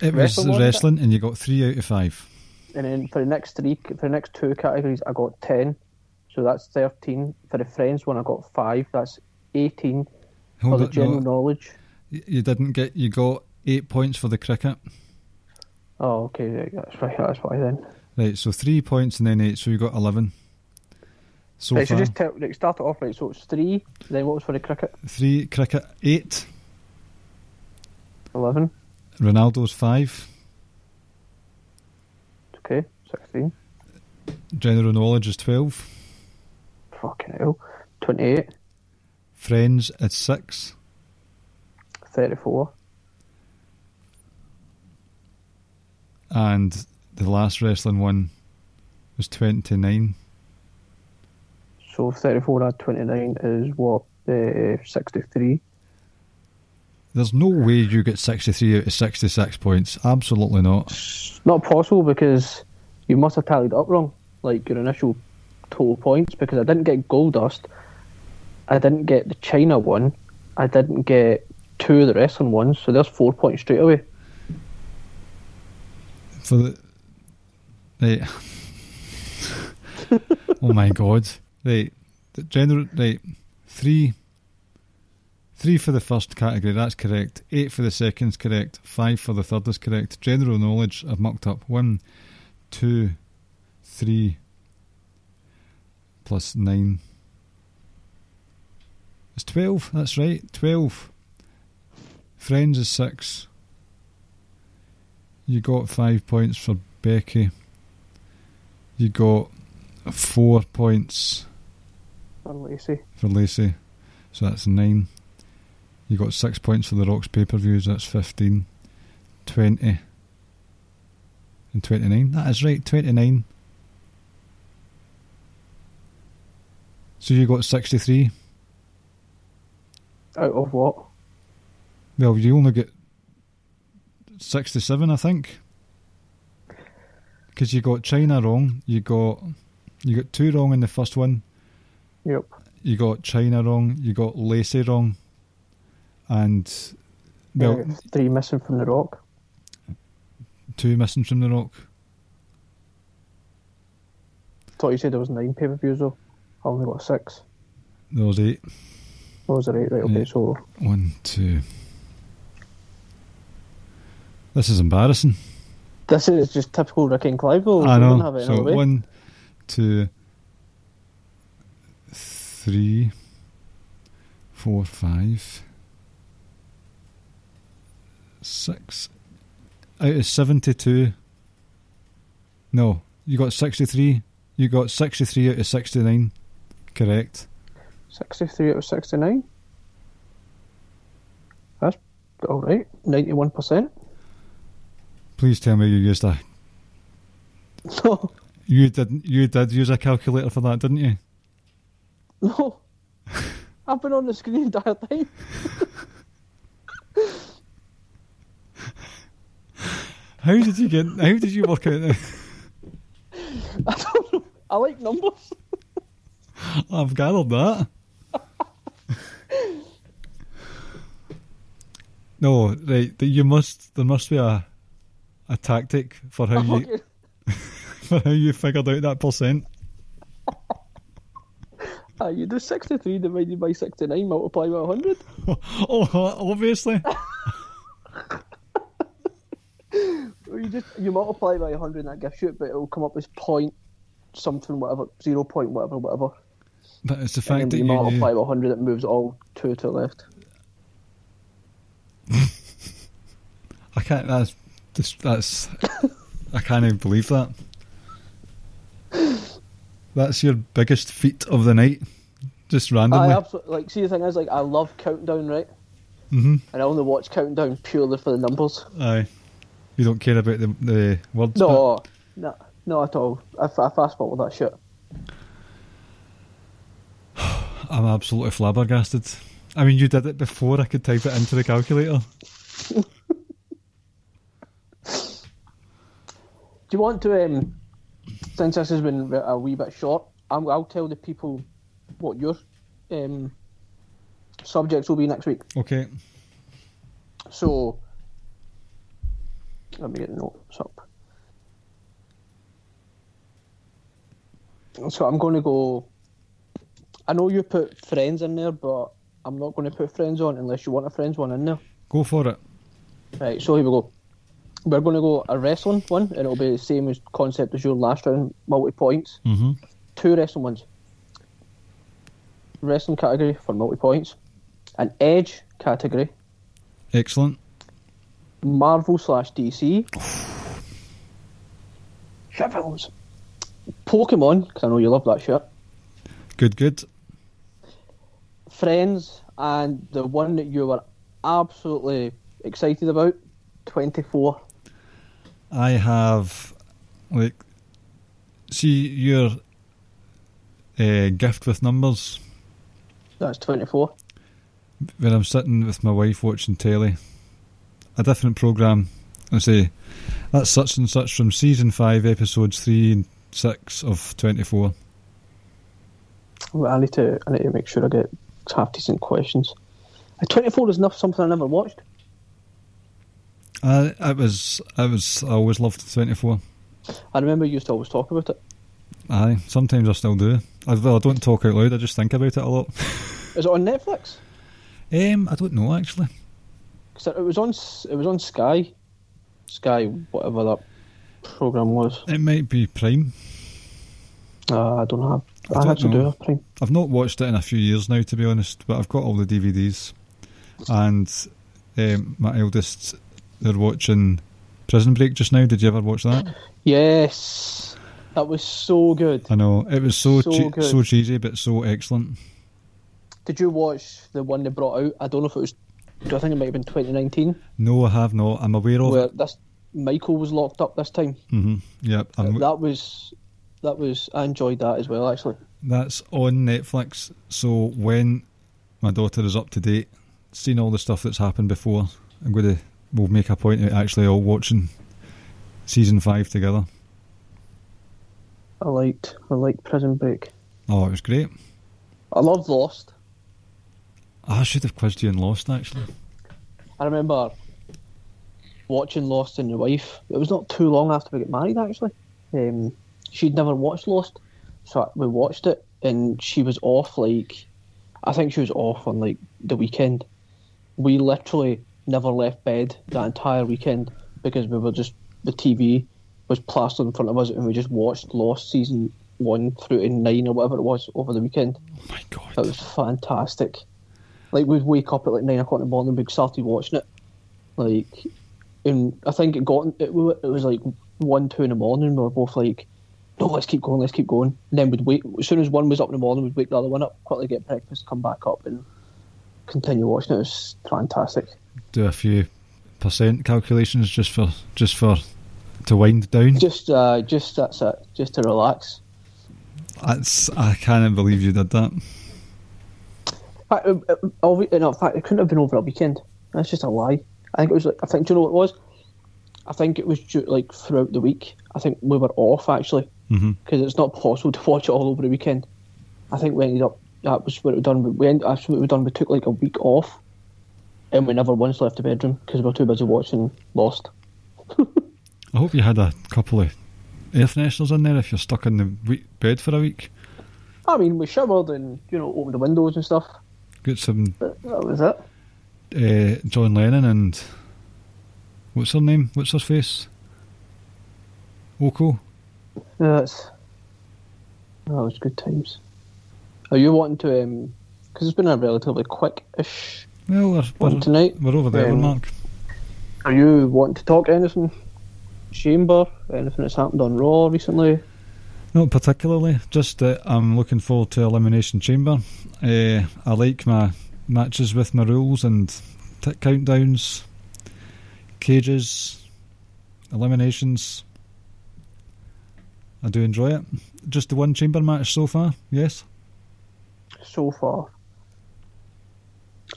it was Wrestling, wasn't it? and you got three out of five. And then for the next three, for the next two categories, I got ten. So that's thirteen. For the friends one, I got five. That's eighteen. Hold for the it, general no, knowledge. you didn't get. You got eight points for the cricket. Oh, okay. right, That's right. That's why then. Right, so three points and then eight, so you got eleven. So right, so just tell, like, start it off right. So it's three. Then what was for the cricket? three cricket, eight. Eleven. Ronaldo's five. Okay. Sixteen. General knowledge is twelve. Fucking hell. Twenty-eight. Friends is six. Thirty-four. And the last wrestling one was twenty nine. So thirty-four add twenty-nine is what? Uh, Sixty-three. There's no way you get sixty three out of sixty six points. Absolutely not. Not possible because you must have tallied up wrong, like your initial total points. Because I didn't get Goldust, I didn't get the China one, I didn't get two of the wrestling ones. So there's four points straight away. For the right. oh my god! Right, the general right three. Three for the first category, that's correct. Eight for the second correct. Five for the third is correct. General knowledge, I've mucked up. One, two, three, plus nine. It's twelve, that's right. Twelve. Friends is six. You got five points for Becky. You got four points For Lacey. for Lacey, so that's nine. You got six points for the Rocks pay per views, that's 15. 20. And 29. That is right, 29. So you got 63. Out of what? Well, you only get 67, I think. Because you got China wrong. You got you got two wrong in the first one. Yep. You got China wrong. You got Lacey wrong. And well, Uh, three missing from the rock. two missing from the rock. Thought you said there was nine pay per views though. I only got six. There was eight. What was it right? Right. Okay. Yeah. So One, two. This is embarrassing. this is just typical Rick and Clive though. I don't know. have it So one, two, three, four, five, six. Out of seventy-two. No, you got sixty-three. You got sixty-three out of sixty-nine. Correct. 63 out of 69. That's alright. 91%. Please tell me you used a. No, You didn't. You did use a calculator for that, didn't you? no. I've been on the screen the entire time. How did you get? How did you work out? that? I don't know. I like numbers. I've gathered that. no, right. You must. There must be a a tactic for how you for how you figured out that percent. Ah, you do 63 divided by 69 multiplied by 100. oh, obviously. You just you multiply by 100 and that gives you it, but it'll come up as point something, whatever, zero point, whatever, whatever. But it's the And fact then that you you knew. multiply by 100, it moves all two to the left. I can't. That's just that's. I can't even believe that. That's your biggest feat of the night, just randomly. I absolutely like. See, the thing is, like, I love Countdown, right? Mm-hmm. And I only watch Countdown purely for the numbers. Aye. You don't care about the the words. bit? No, no, not at all. I fast forward that shit. I'm absolutely flabbergasted. I mean, you did it before I could type it into the calculator. you want to, um, since this has been a wee bit short, I'm, I'll tell the people what your um, subjects will be next week. Okay. So, let me get the notes up. So I'm going to go. I know you put Friends in there, but I'm not going to put Friends on unless you want a Friends one in there. Go for it. Right, so here we go. We're going to go a wrestling one, and it'll be the same as concept as your last round, multi points. hmm Two wrestling ones. Wrestling category for multi points, an Edge category, Excellent. Marvel slash DC, shit films, Pokemon, because I know you love that shit, Good, good. Friends, and the one that you were absolutely excited about, 24. I have, like, see your uh, gift with numbers That's 24. when I'm sitting with my wife watching telly, a different program. I say that's such and such from season five, episodes three and six of twenty four. Well, I need to I need to make sure I get half decent questions. Uh, 24 is not something I never watched. I I was I was I always loved twenty four. I remember you used to always talk about it. Aye, sometimes I still do. I, well, I don't talk out loud. I just think about it a lot. Is it on Netflix? Um, I don't know actually. 'Cause it was on it was on Sky, Sky whatever that program was. It might be Prime. Uh, I don't have. I I, don't actually know. do have Prime. I've not watched it in a few years now, to be honest. But I've got all the DVDs, and um, my eldest they're watching Prison Break just now. Did you ever watch that? Yes, that was so good. I know it was so So che- so cheesy, but so excellent. Did you watch the one they brought out? I don't know if it was. Do I think it might have been 2019, No, I have not. I'm aware of where this Michael was locked up this time. hmm Yep, I'm, that was that was. I enjoyed that as well. Actually, that's on Netflix. So when my daughter is up to date, seen all the stuff that's happened before, I'm going to we'll make a point of actually all watching season five together. I liked I liked Prison Break. Oh, it was great. I loved Lost. I should have quizzed you in Lost actually. I remember watching Lost and your wife. It was not too long after we got married, actually. Um, she'd never watched Lost, so we watched it, and she was off like, I think she was off on like the weekend. We literally never left bed that entire weekend because we were just the TV was plastered in front of us, and we just watched Lost season one through to nine or whatever it was over the weekend. Oh my god. That was fantastic. Like we'd wake up at like nine o'clock in the morning, we started watching it. Like, and I think it got it, it was like one, two in the morning. We were both like, "No, let's keep going, let's keep going." And then we'd wait. As soon as one was up in the morning, we'd wake the other one up, quickly get breakfast, come back up, and continue watching it. It was fantastic. Do a few percent calculations just for just for to wind down. Just, uh, just that's it. Just to relax. That's I can't believe you did that. In fact, it- it- all- no, in fact, it couldn't have been over a weekend. That's just a lie. I think it was. Like, I think. Do you know what it was? I think it was like throughout the week. I think we were off actually mm-hmm. because it's not possible to watch it all over the weekend. I think we ended up. That was what we done. We ended, that's what we done. We took like a week off, and we never once left the bedroom because we were too busy watching Lost. I hope you had a couple of air fresheners in there if you're stuck in the bed for a week. I mean, we showered and you know opened the windows and stuff. Get some But that was it. uh, John Lennon and what's her name? What's her face? Oko. Yeah, that's that was good times. Are you wanting to? um 'cause it's been a relatively quick-ish Well, we're, we're, tonight. we're over the hour Um, mark. Are you wanting to talk anything? Chamber? Anything that's happened on Raw recently? Not particularly, just that I'm looking forward to Elimination Chamber. Uh, I like my matches with my rules and t- countdowns, cages, eliminations. I do enjoy it. Just the one chamber match so far, yes. So far.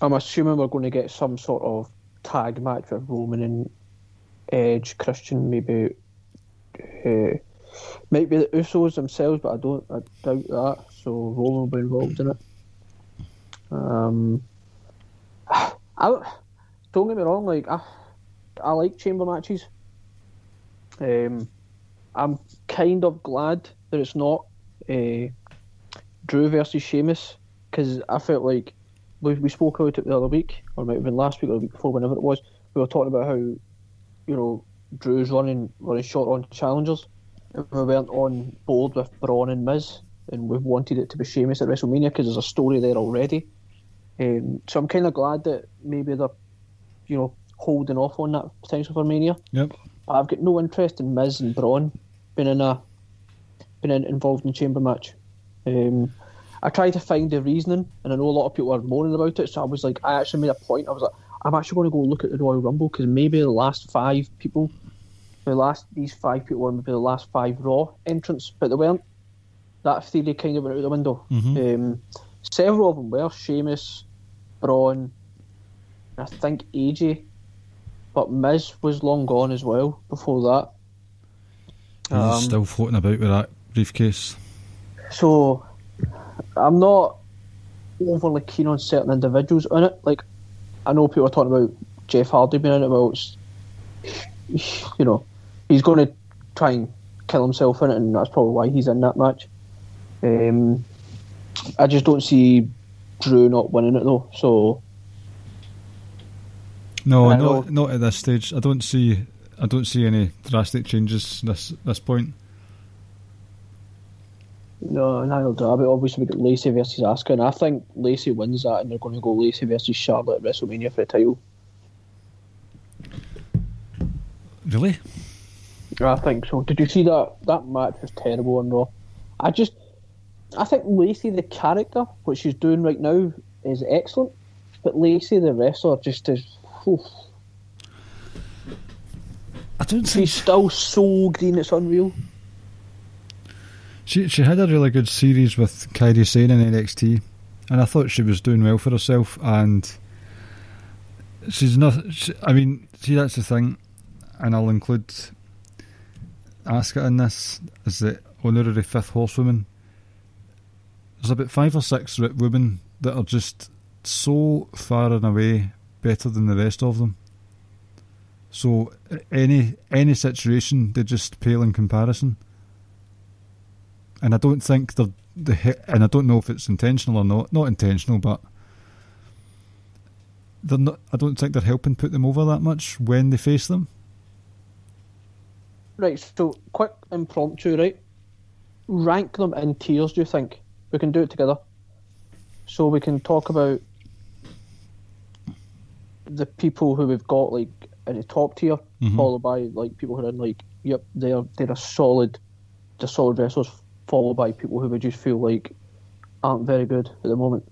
I'm assuming we're going to get some sort of tag match with Roman and Edge, Christian, maybe. Uh, might be the Usos themselves, but I don't. I doubt that. So Roman will be involved in it. Um, I don't get me wrong. Like I, I like chamber matches. Um, I'm kind of glad that it's not uh, Drew versus Sheamus because I felt like we, we spoke about it the other week, or might have been last week or the week before, whenever it was. We were talking about how you know Drew's running running short on challengers, and we weren't on board with Braun and Miz, and we wanted it to be Sheamus at WrestleMania because there's a story there already. Um, so I'm kind of glad that maybe they're, you know, holding off on that potential for Mania. Yep. But I've got no interest in Miz and Braun being in a being in, involved in a chamber match. Um, I tried to find the reasoning, and I know a lot of people are moaning about it. So I was like, I actually made a point. I was like, I'm actually going to go look at the Royal Rumble because maybe the last five people, the last these five people were maybe the last five Raw entrants, but they weren't. That theory kind of went out the window. Mhm. Um, several of them were Sheamus, Braun, I think AJ, but Miz was long gone as well before that. He's Um, still floating about with that briefcase. So I'm not overly keen on certain individuals in it. Like I know people are talking about Jeff Hardy being in it. Well, it's, you know, he's going to try and kill himself in it, and that's probably why he's in that match. Um, I just don't see Drew not winning it though. So No, not not at this stage. I don't see. I don't see any drastic changes this this point. No, I. But obviously we got Lacey versus Asuka, and I think Lacey wins that, and they're going to go Lacey versus Charlotte at WrestleMania for the title. Really? I think so. Did you see that? That match was terrible on Raw. I just, I think Lacey the character, what she's doing right now, is excellent. But Lacey the wrestler just is. oof. I don't think She's still so green. It's unreal. She she had a really good series with Kairi Sane in NXT, and I thought she was doing well for herself. And she's not. She, I mean, see that's the thing, and I'll include Asuka in this as the honorary fifth horsewoman. There's about five or six women that are just so far and away better than the rest of them. So any any situation they just pale in comparison. And I don't think they're the and I don't know if it's intentional or not. Not intentional, but they're not. I don't think they're helping put them over that much when they face them. Right. So quick impromptu. Right. Rank them in tiers. Do you think we can do it together? So we can talk about the people who we've got like in the top tier, Mhm. followed by like people who are in like, yep, they're they're a solid, they're solid wrestlers, followed by people who we just feel like aren't very good at the moment.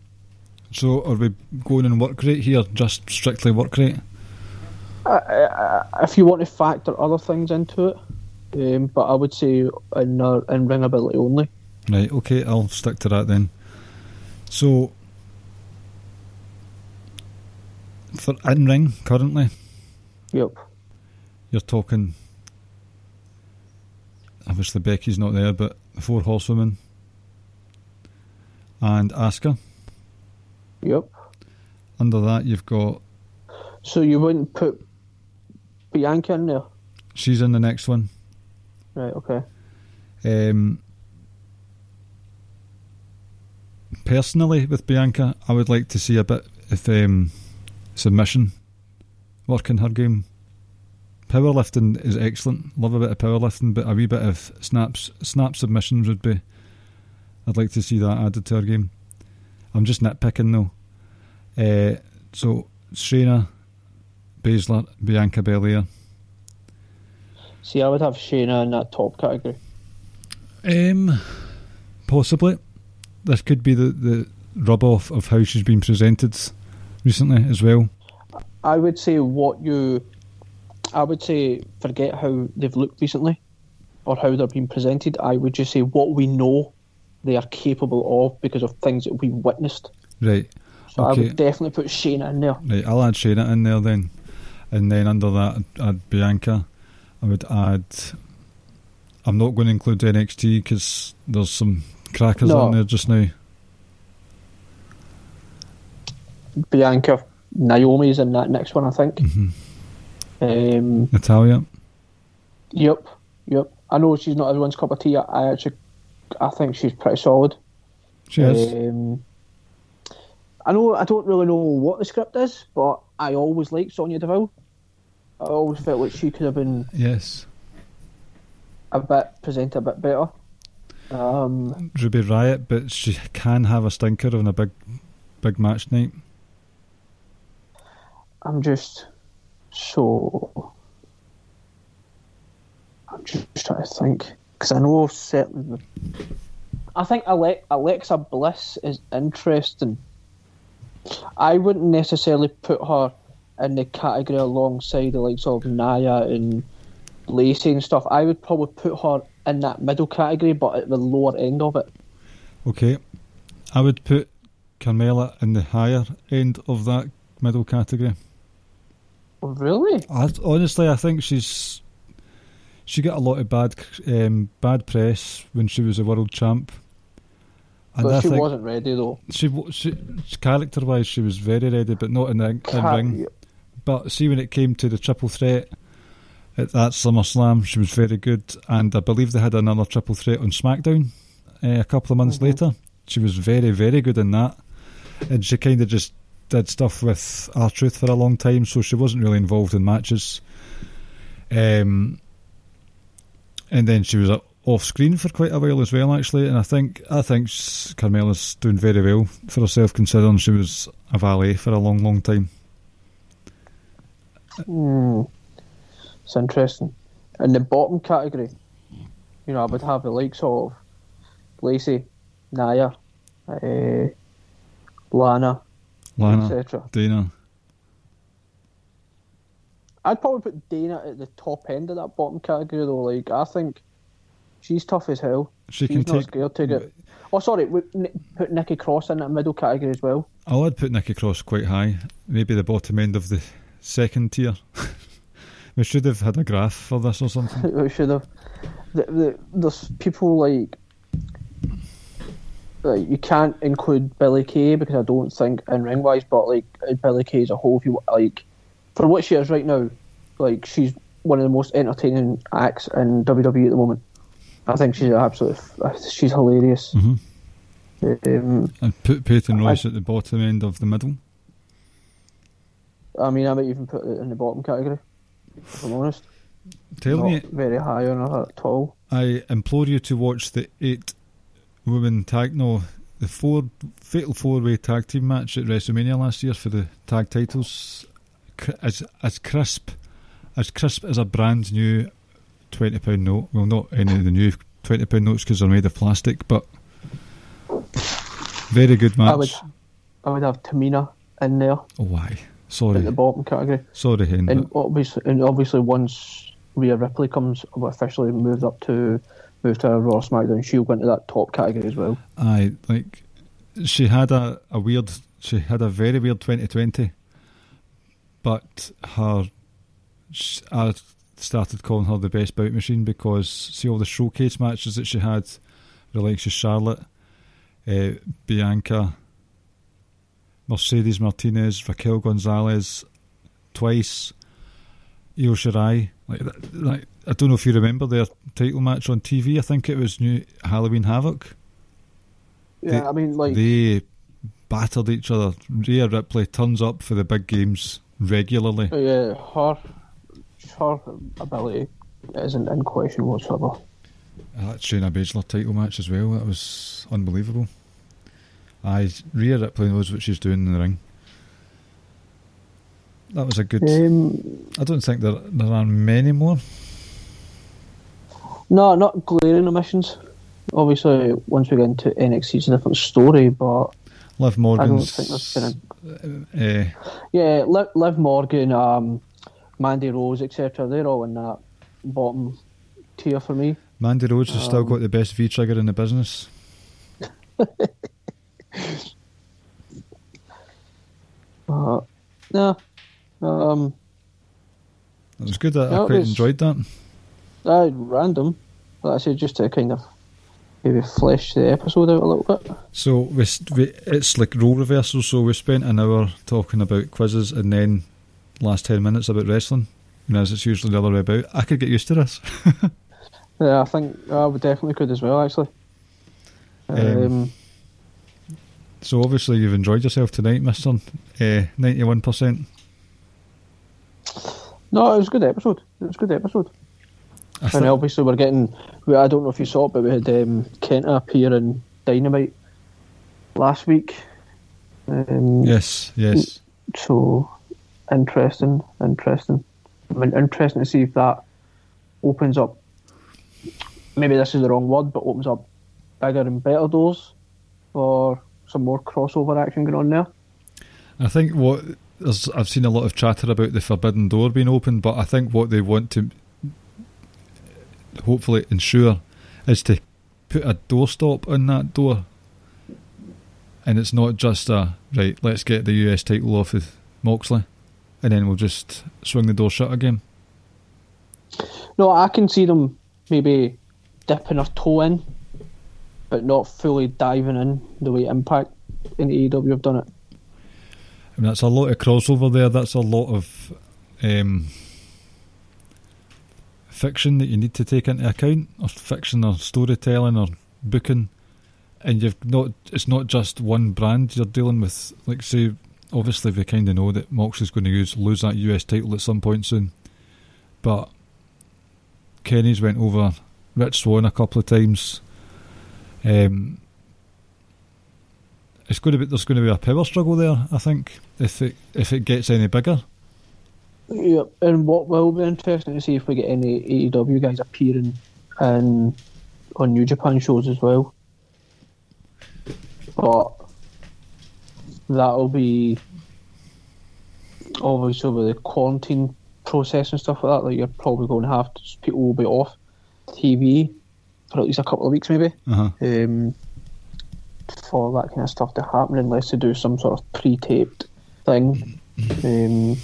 So are we going in work rate here? Just strictly work rate? I, I, if you want to factor other things into it, um, but I would say in uh, in ring ability only. Right. Okay. I'll stick to that then. So for in ring currently, Yep. you're talking. Obviously, Becky's not there, but the four horsewomen and Asuka. Yep. Under that, you've got So you wouldn't put Bianca in there, she's in the next one. right? Okay. Um, personally, with Bianca, I would like to see a bit of um, submission work in her game. Powerlifting is excellent. Love a bit of powerlifting, but a wee bit of snaps, snap submissions would be. I'd like to see that added to our game. I'm just nitpicking though. Uh, so Shayna, Baszler, Bianca Belair. See, I would have Shayna in that top category. Um, possibly. This could be the, the rub off of how she's been presented recently as well. I would say what you. I would say forget how they've looked recently or how they're being presented. I would just say what we know they are capable of because of things that we witnessed. Right. So I would definitely put Shayna in there. Right, I'll add Shayna in there then. And then under that, I'd add Bianca. I would add. I'm not going to include NXT because there's some crackers No. on there just now. Bianca, Naomi's in that next one, I think. Mhm. Um, Natalya. Yep, yep. I know she's not everyone's cup of tea. I- I actually, I think she's pretty solid. She is. Um, I know I don't really know what the script is, but I always liked Sonya Deville. I always felt like she could have been Yes. a bit presented a bit better. Um, Ruby Riott, but she can have a stinker on a big, big match night. I'm just so. I'm just trying to think because I know certainly. I think Ale- Alexa Bliss is interesting. I wouldn't necessarily put her in the category alongside the likes of Nia and Lacey and stuff. I would probably put her in that middle category, but at the lower end of it. Okay. I would put Carmella in the higher end of that middle category. Really? I, honestly, I think she's she got a lot of bad um, bad press when she was a world champ, and but I she wasn't ready though. she, she character wise she was very ready, but not in the in ring. But see, when it came to the triple threat at that SummerSlam, she was very good, and I believe they had another triple threat on SmackDown uh, a couple of months Mhm. later. She was very, very good in that, and she kind of just did stuff with R-Truth for a long time, so she wasn't really involved in matches. Um, and then she was uh, off screen for quite a while as well, actually. And I think I think s- Carmella's doing very well for herself, considering she was a valet for a long, long time. Hmm. It's interesting. In the bottom category, you know, I would have the likes of Lacey, Nia, uh, Lana, Lana, etc. Dana. I'd probably put Dana at the top end of that bottom category, though. Like, I think she's tough as hell. She she's can not take. scared to get. Oh, sorry, we put Nikki Cross in that middle category as well. I would put Nikki Cross quite high, maybe the bottom end of the second tier. we should have had a graph for this or something. we should have. The, the, there's people like. Like you can't include Billie Kay because I don't think in ring wise, but like Billie Kay as a whole, if you like, for what she is right now, like she's one of the most entertaining acts in WWE at the moment. I think she's absolutely, she's hilarious. Mhm. Um, And put Peyton I- at the bottom end of the middle. I mean, I might even put it in the bottom category. If I'm honest, Tell not me, very high on her at all. I implore you to watch the eight women tag, no, the four fatal four way tag team match at WrestleMania last year for the tag titles. As as crisp, as crisp as a brand new twenty pound note. Well, not any of the new twenty pound notes because they're made of plastic, but very good match. I would, I would have Tamina in there Oh, why? at Sorry, the bottom category. sorry, Hen. And obviously, and obviously, once Rhea Ripley comes officially moved up to move to Raw SmackDown, she'll go into that top category as well. I like. She had a, a weird. She had a very weird 2020, but her. sh- I started calling her the best bout machine because see all the showcase matches that she had, the likes of Charlotte, uh, Bianca, Mercedes Martinez, Raquel Gonzalez, twice, Io Shirai. Like, like I don't know if you remember their title match on TV. I think it was New Halloween Havoc. Yeah, They- I mean, like, they battered each other. Rhea Ripley turns up for the big games regularly. Uh, yeah, her her ability isn't in question whatsoever. Ah, that Shayna Baszler title match as well. That was unbelievable. I Rhea Ripley knows what she's doing in the ring. That was a good. Um, I don't think there there are many more. no, not glaring omissions. Obviously, once we get into NXT, it's a different story. But Liv I don't think there's kind of uh, yeah, Liv, Liv Morgan, um, Mandy Rose, etc. They're all in that bottom tier for me. Mandy Rose has still Um, got the best V trigger in the business. Uh, no, um, It was good. I, Yeah, I quite was- enjoyed that. uh, random. Like I said, just to kind of maybe flesh the episode out a little bit. So we, we it's like role reversal. So we spent an hour talking about quizzes, and then last ten minutes about wrestling. Know, as it's usually the other way about. I could get used to this. Yeah, I think I would definitely could as well. Actually, um, Um, So obviously you've enjoyed yourself tonight, Mister. Ninety-one percent. No, it was a good episode. It was a good episode. And obviously, we're getting. we- I don't know if you saw it, but we had um, Kenta appear in Dynamite last week. Um, Yes, yes. So interesting, interesting. I mean, interesting to see if that opens up. Maybe this is the wrong word, but opens up bigger and better doors for some more crossover action going on there. I think what there's, I've seen a lot of chatter about the forbidden door being opened, but I think what they want to hopefully ensure is to put a doorstop on that door, and it's not just a right. Let's get the US title off of Moxley, and then we'll just swing the door shut again. No, I can see them maybe dipping their toe in, but not fully diving in the way Impact in AEW have done it. That's a lot of crossover there. That's a lot of um, fiction that you need to take into account, or fiction, or storytelling, or booking. And you've not. It's not just one brand you're dealing with. Like, say, obviously, we kind of know that Mox is going to use lose that US title at some point soon, but Kenny's went over Rich Swann a couple of times. Um, it's going to be there's going to be a power struggle there. I think if it if it gets any bigger. Yeah, and what will be interesting to see if we get any AEW guys appearing in on New Japan shows as well. But that'll be obviously with the quarantine process and stuff like that. Like you're probably going to have to, people will be off TV for at least a couple of weeks, maybe. Uh-huh. um, for that kind of stuff to happen unless they do some sort of pre-taped thing. Um,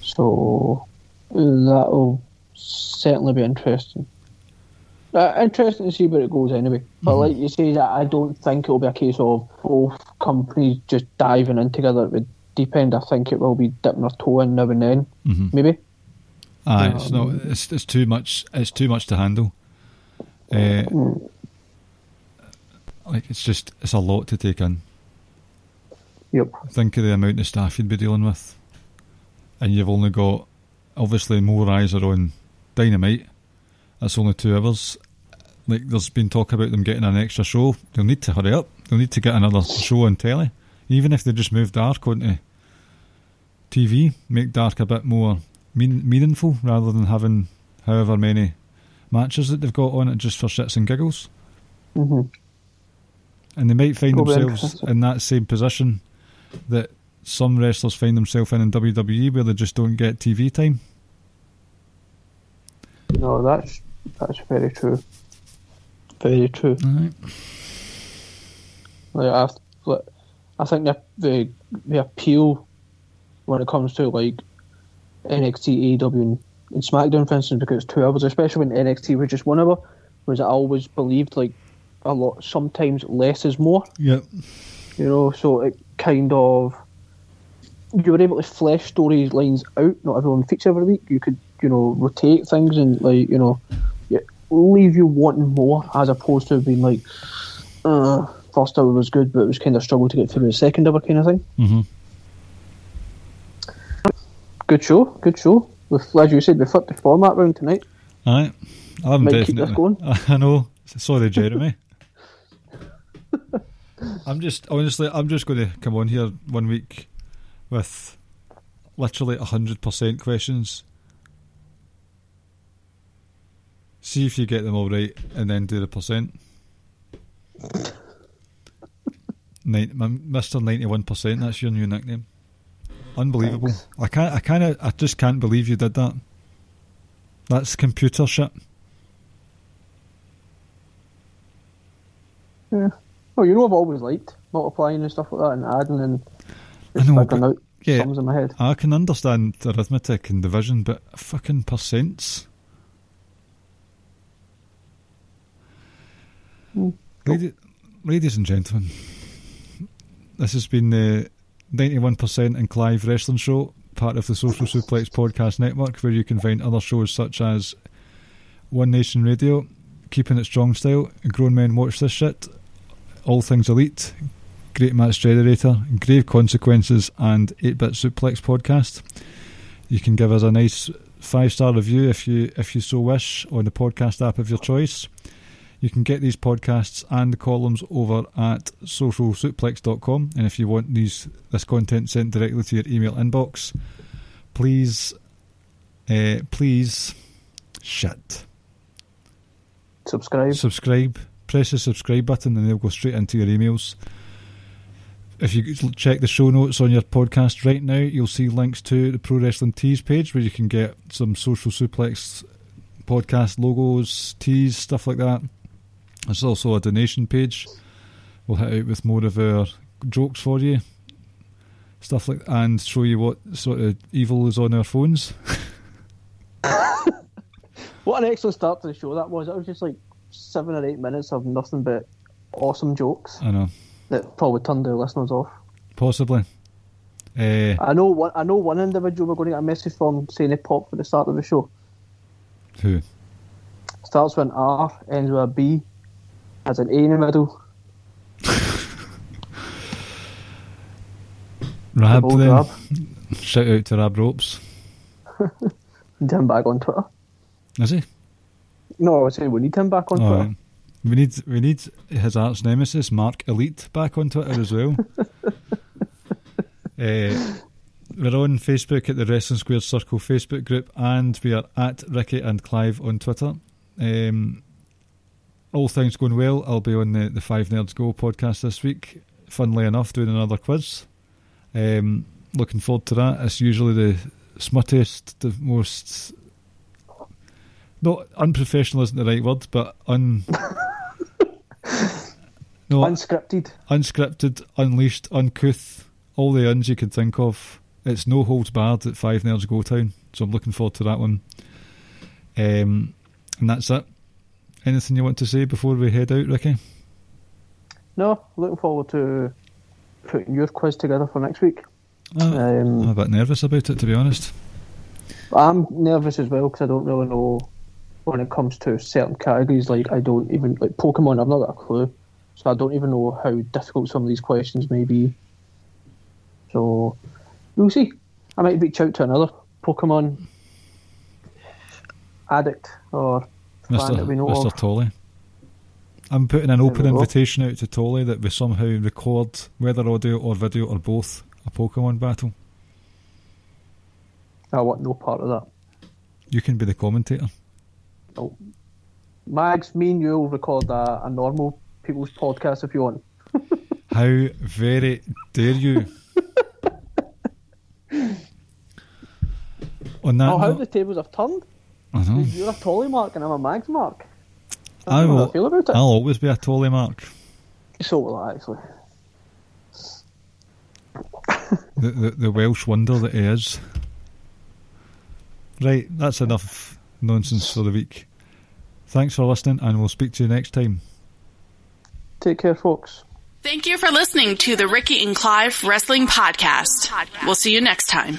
so that'll certainly be interesting. Uh, interesting to see where it goes anyway. But like you say, I I don't think it'll be a case of both companies just diving in together at the deep end. I think it will be dipping their toe in now and then, hmm maybe. Aye, it's not. It's it's too much. It's too much to handle. Uh, like it's just it's a lot to take in. Yep. Think of the amount of staff you'd be dealing with, and you've only got obviously more eyes are on Dynamite. That's only two hours. Like there's been talk about them getting an extra show. They'll need to hurry up. They'll need to get another show on telly, even if they just move Dark onto TV. Make Dark a bit more mean, meaningful rather than having however many matches that they've got on it just for shits and giggles. hmm And they might find themselves in that same position that some wrestlers find themselves in in WWE where they just don't get TV time. No, that's that's very true. Very true. Like I, like, I think the, the the appeal when it comes to like NXT, AEW, and, and SmackDown, for instance, because it's two hours, especially when NXT was just one hour, was I always believed like a lot. Sometimes less is more. Yep. You know, so it kind of you were able to flesh storylines out. Not everyone features every week. You could, you know, rotate things and like, you know, yeah, leave you wanting more, as opposed to being like, uh, first hour was good, but it was kind of struggle to get through the second hour kind of thing. hmm Good show, good show. With, as you said, we flipped the format round tonight. Aye. I'm Might keep this going. I know. Sorry, Jeremy. I'm just honestly, I'm just going to come on here one week with literally hundred percent questions. See if you get them all right, and then do the percent. Nin- Mr. Ninety-one percent. That's your new nickname. Unbelievable. Thanks. I can't. I kind of. I just can't believe you did that. That's computer shit. Yeah. Well, you know I've always liked multiplying and stuff like that and adding and I know, but- out yeah. sums in my head. I can understand arithmetic and division, but fucking percents. Hmm. Ladi- ladies and gentlemen, this has been the 91% and Clive Wrestling Show, part of the Social Suplex Podcast Network, where you can find other shows such as One Nation Radio, Keeping It Strong Style, Grown Men Watch This Shit, All Things Elite, Great Match Generator, Grave Consequences, and 8 Bit Suplex Podcast. You can give us a nice five star review if you if you so wish on the podcast app of your choice. You can get these podcasts and the columns over at socialsuplex.com. And if you want these this content sent directly to your email inbox, please, uh, please, shit, Subscribe. subscribe. Press the subscribe button, and they'll go straight into your emails. If you check the show notes on your podcast right now, you'll see links to the Pro Wrestling Tees page where you can get some Social Suplex podcast logos, tees, stuff like that. There's also a donation page. We'll hit out with more of our jokes for you, stuff like, and show you what sort of evil is on our phones. What an excellent start to the show that was. It was just like seven or eight minutes of nothing but awesome jokes I know, that probably turned the listeners off. possibly. Uh, I know one. I know one individual we're going to get a message from saying he popped for the start of the show. who? Starts with an R, ends with a B, has an A in the middle. Rab, then. Rab. Shout out to Rab Ropes. Him back on Twitter. Is he? No, I was saying we need him back on All Twitter. right. We need we need his arch nemesis Mark Elite back on Twitter as well. uh, we're on Facebook at the Wrestling Square Circle Facebook group, and we are at Ricky and Clive on Twitter. Um, all things going well, I'll be on the the Five Nerds Go podcast this week. Funnily enough, doing another quiz. Um, looking forward to that. It's usually the smuttiest, the most not unprofessional isn't the right word, but un. no, Unscripted. unscripted, unleashed, uncouth, all the uns you could think of. It's no holds barred at Five Nerds Go Town, so I'm looking forward to that one. Um, and that's it. Anything you want to say before we head out, Ricky? No, looking forward to putting your quiz together for next week. I'm Um, a bit nervous about it, to be honest. I'm nervous as well because I don't really know when it comes to certain categories. Like I don't even like Pokemon. I've not got a clue, so I don't even know how difficult some of these questions may be. So we'll see. I might reach out to another Pokemon addict or fan Mr. that we know Mr. of. Tolley. I'm putting an open invitation out to Tolley that we somehow record, whether audio or video or both, a Pokemon battle. I want no part of that. You can be the commentator. No. Mags, me and you will record a, a normal people's podcast if you want. How very dare you? On that oh, how note, the tables have turned. I know. You're a Tolley mark and I'm a Mags mark. I how will, I feel about it. I'll always be a Tolley mark. So will I, actually. The, the, the Welsh wonder that he is. Right, that's enough nonsense for the week. Thanks for listening, and we'll speak to you next time. Take care, folks. Thank you for listening to the Ricky and Clive Wrestling Podcast. We'll see you next time.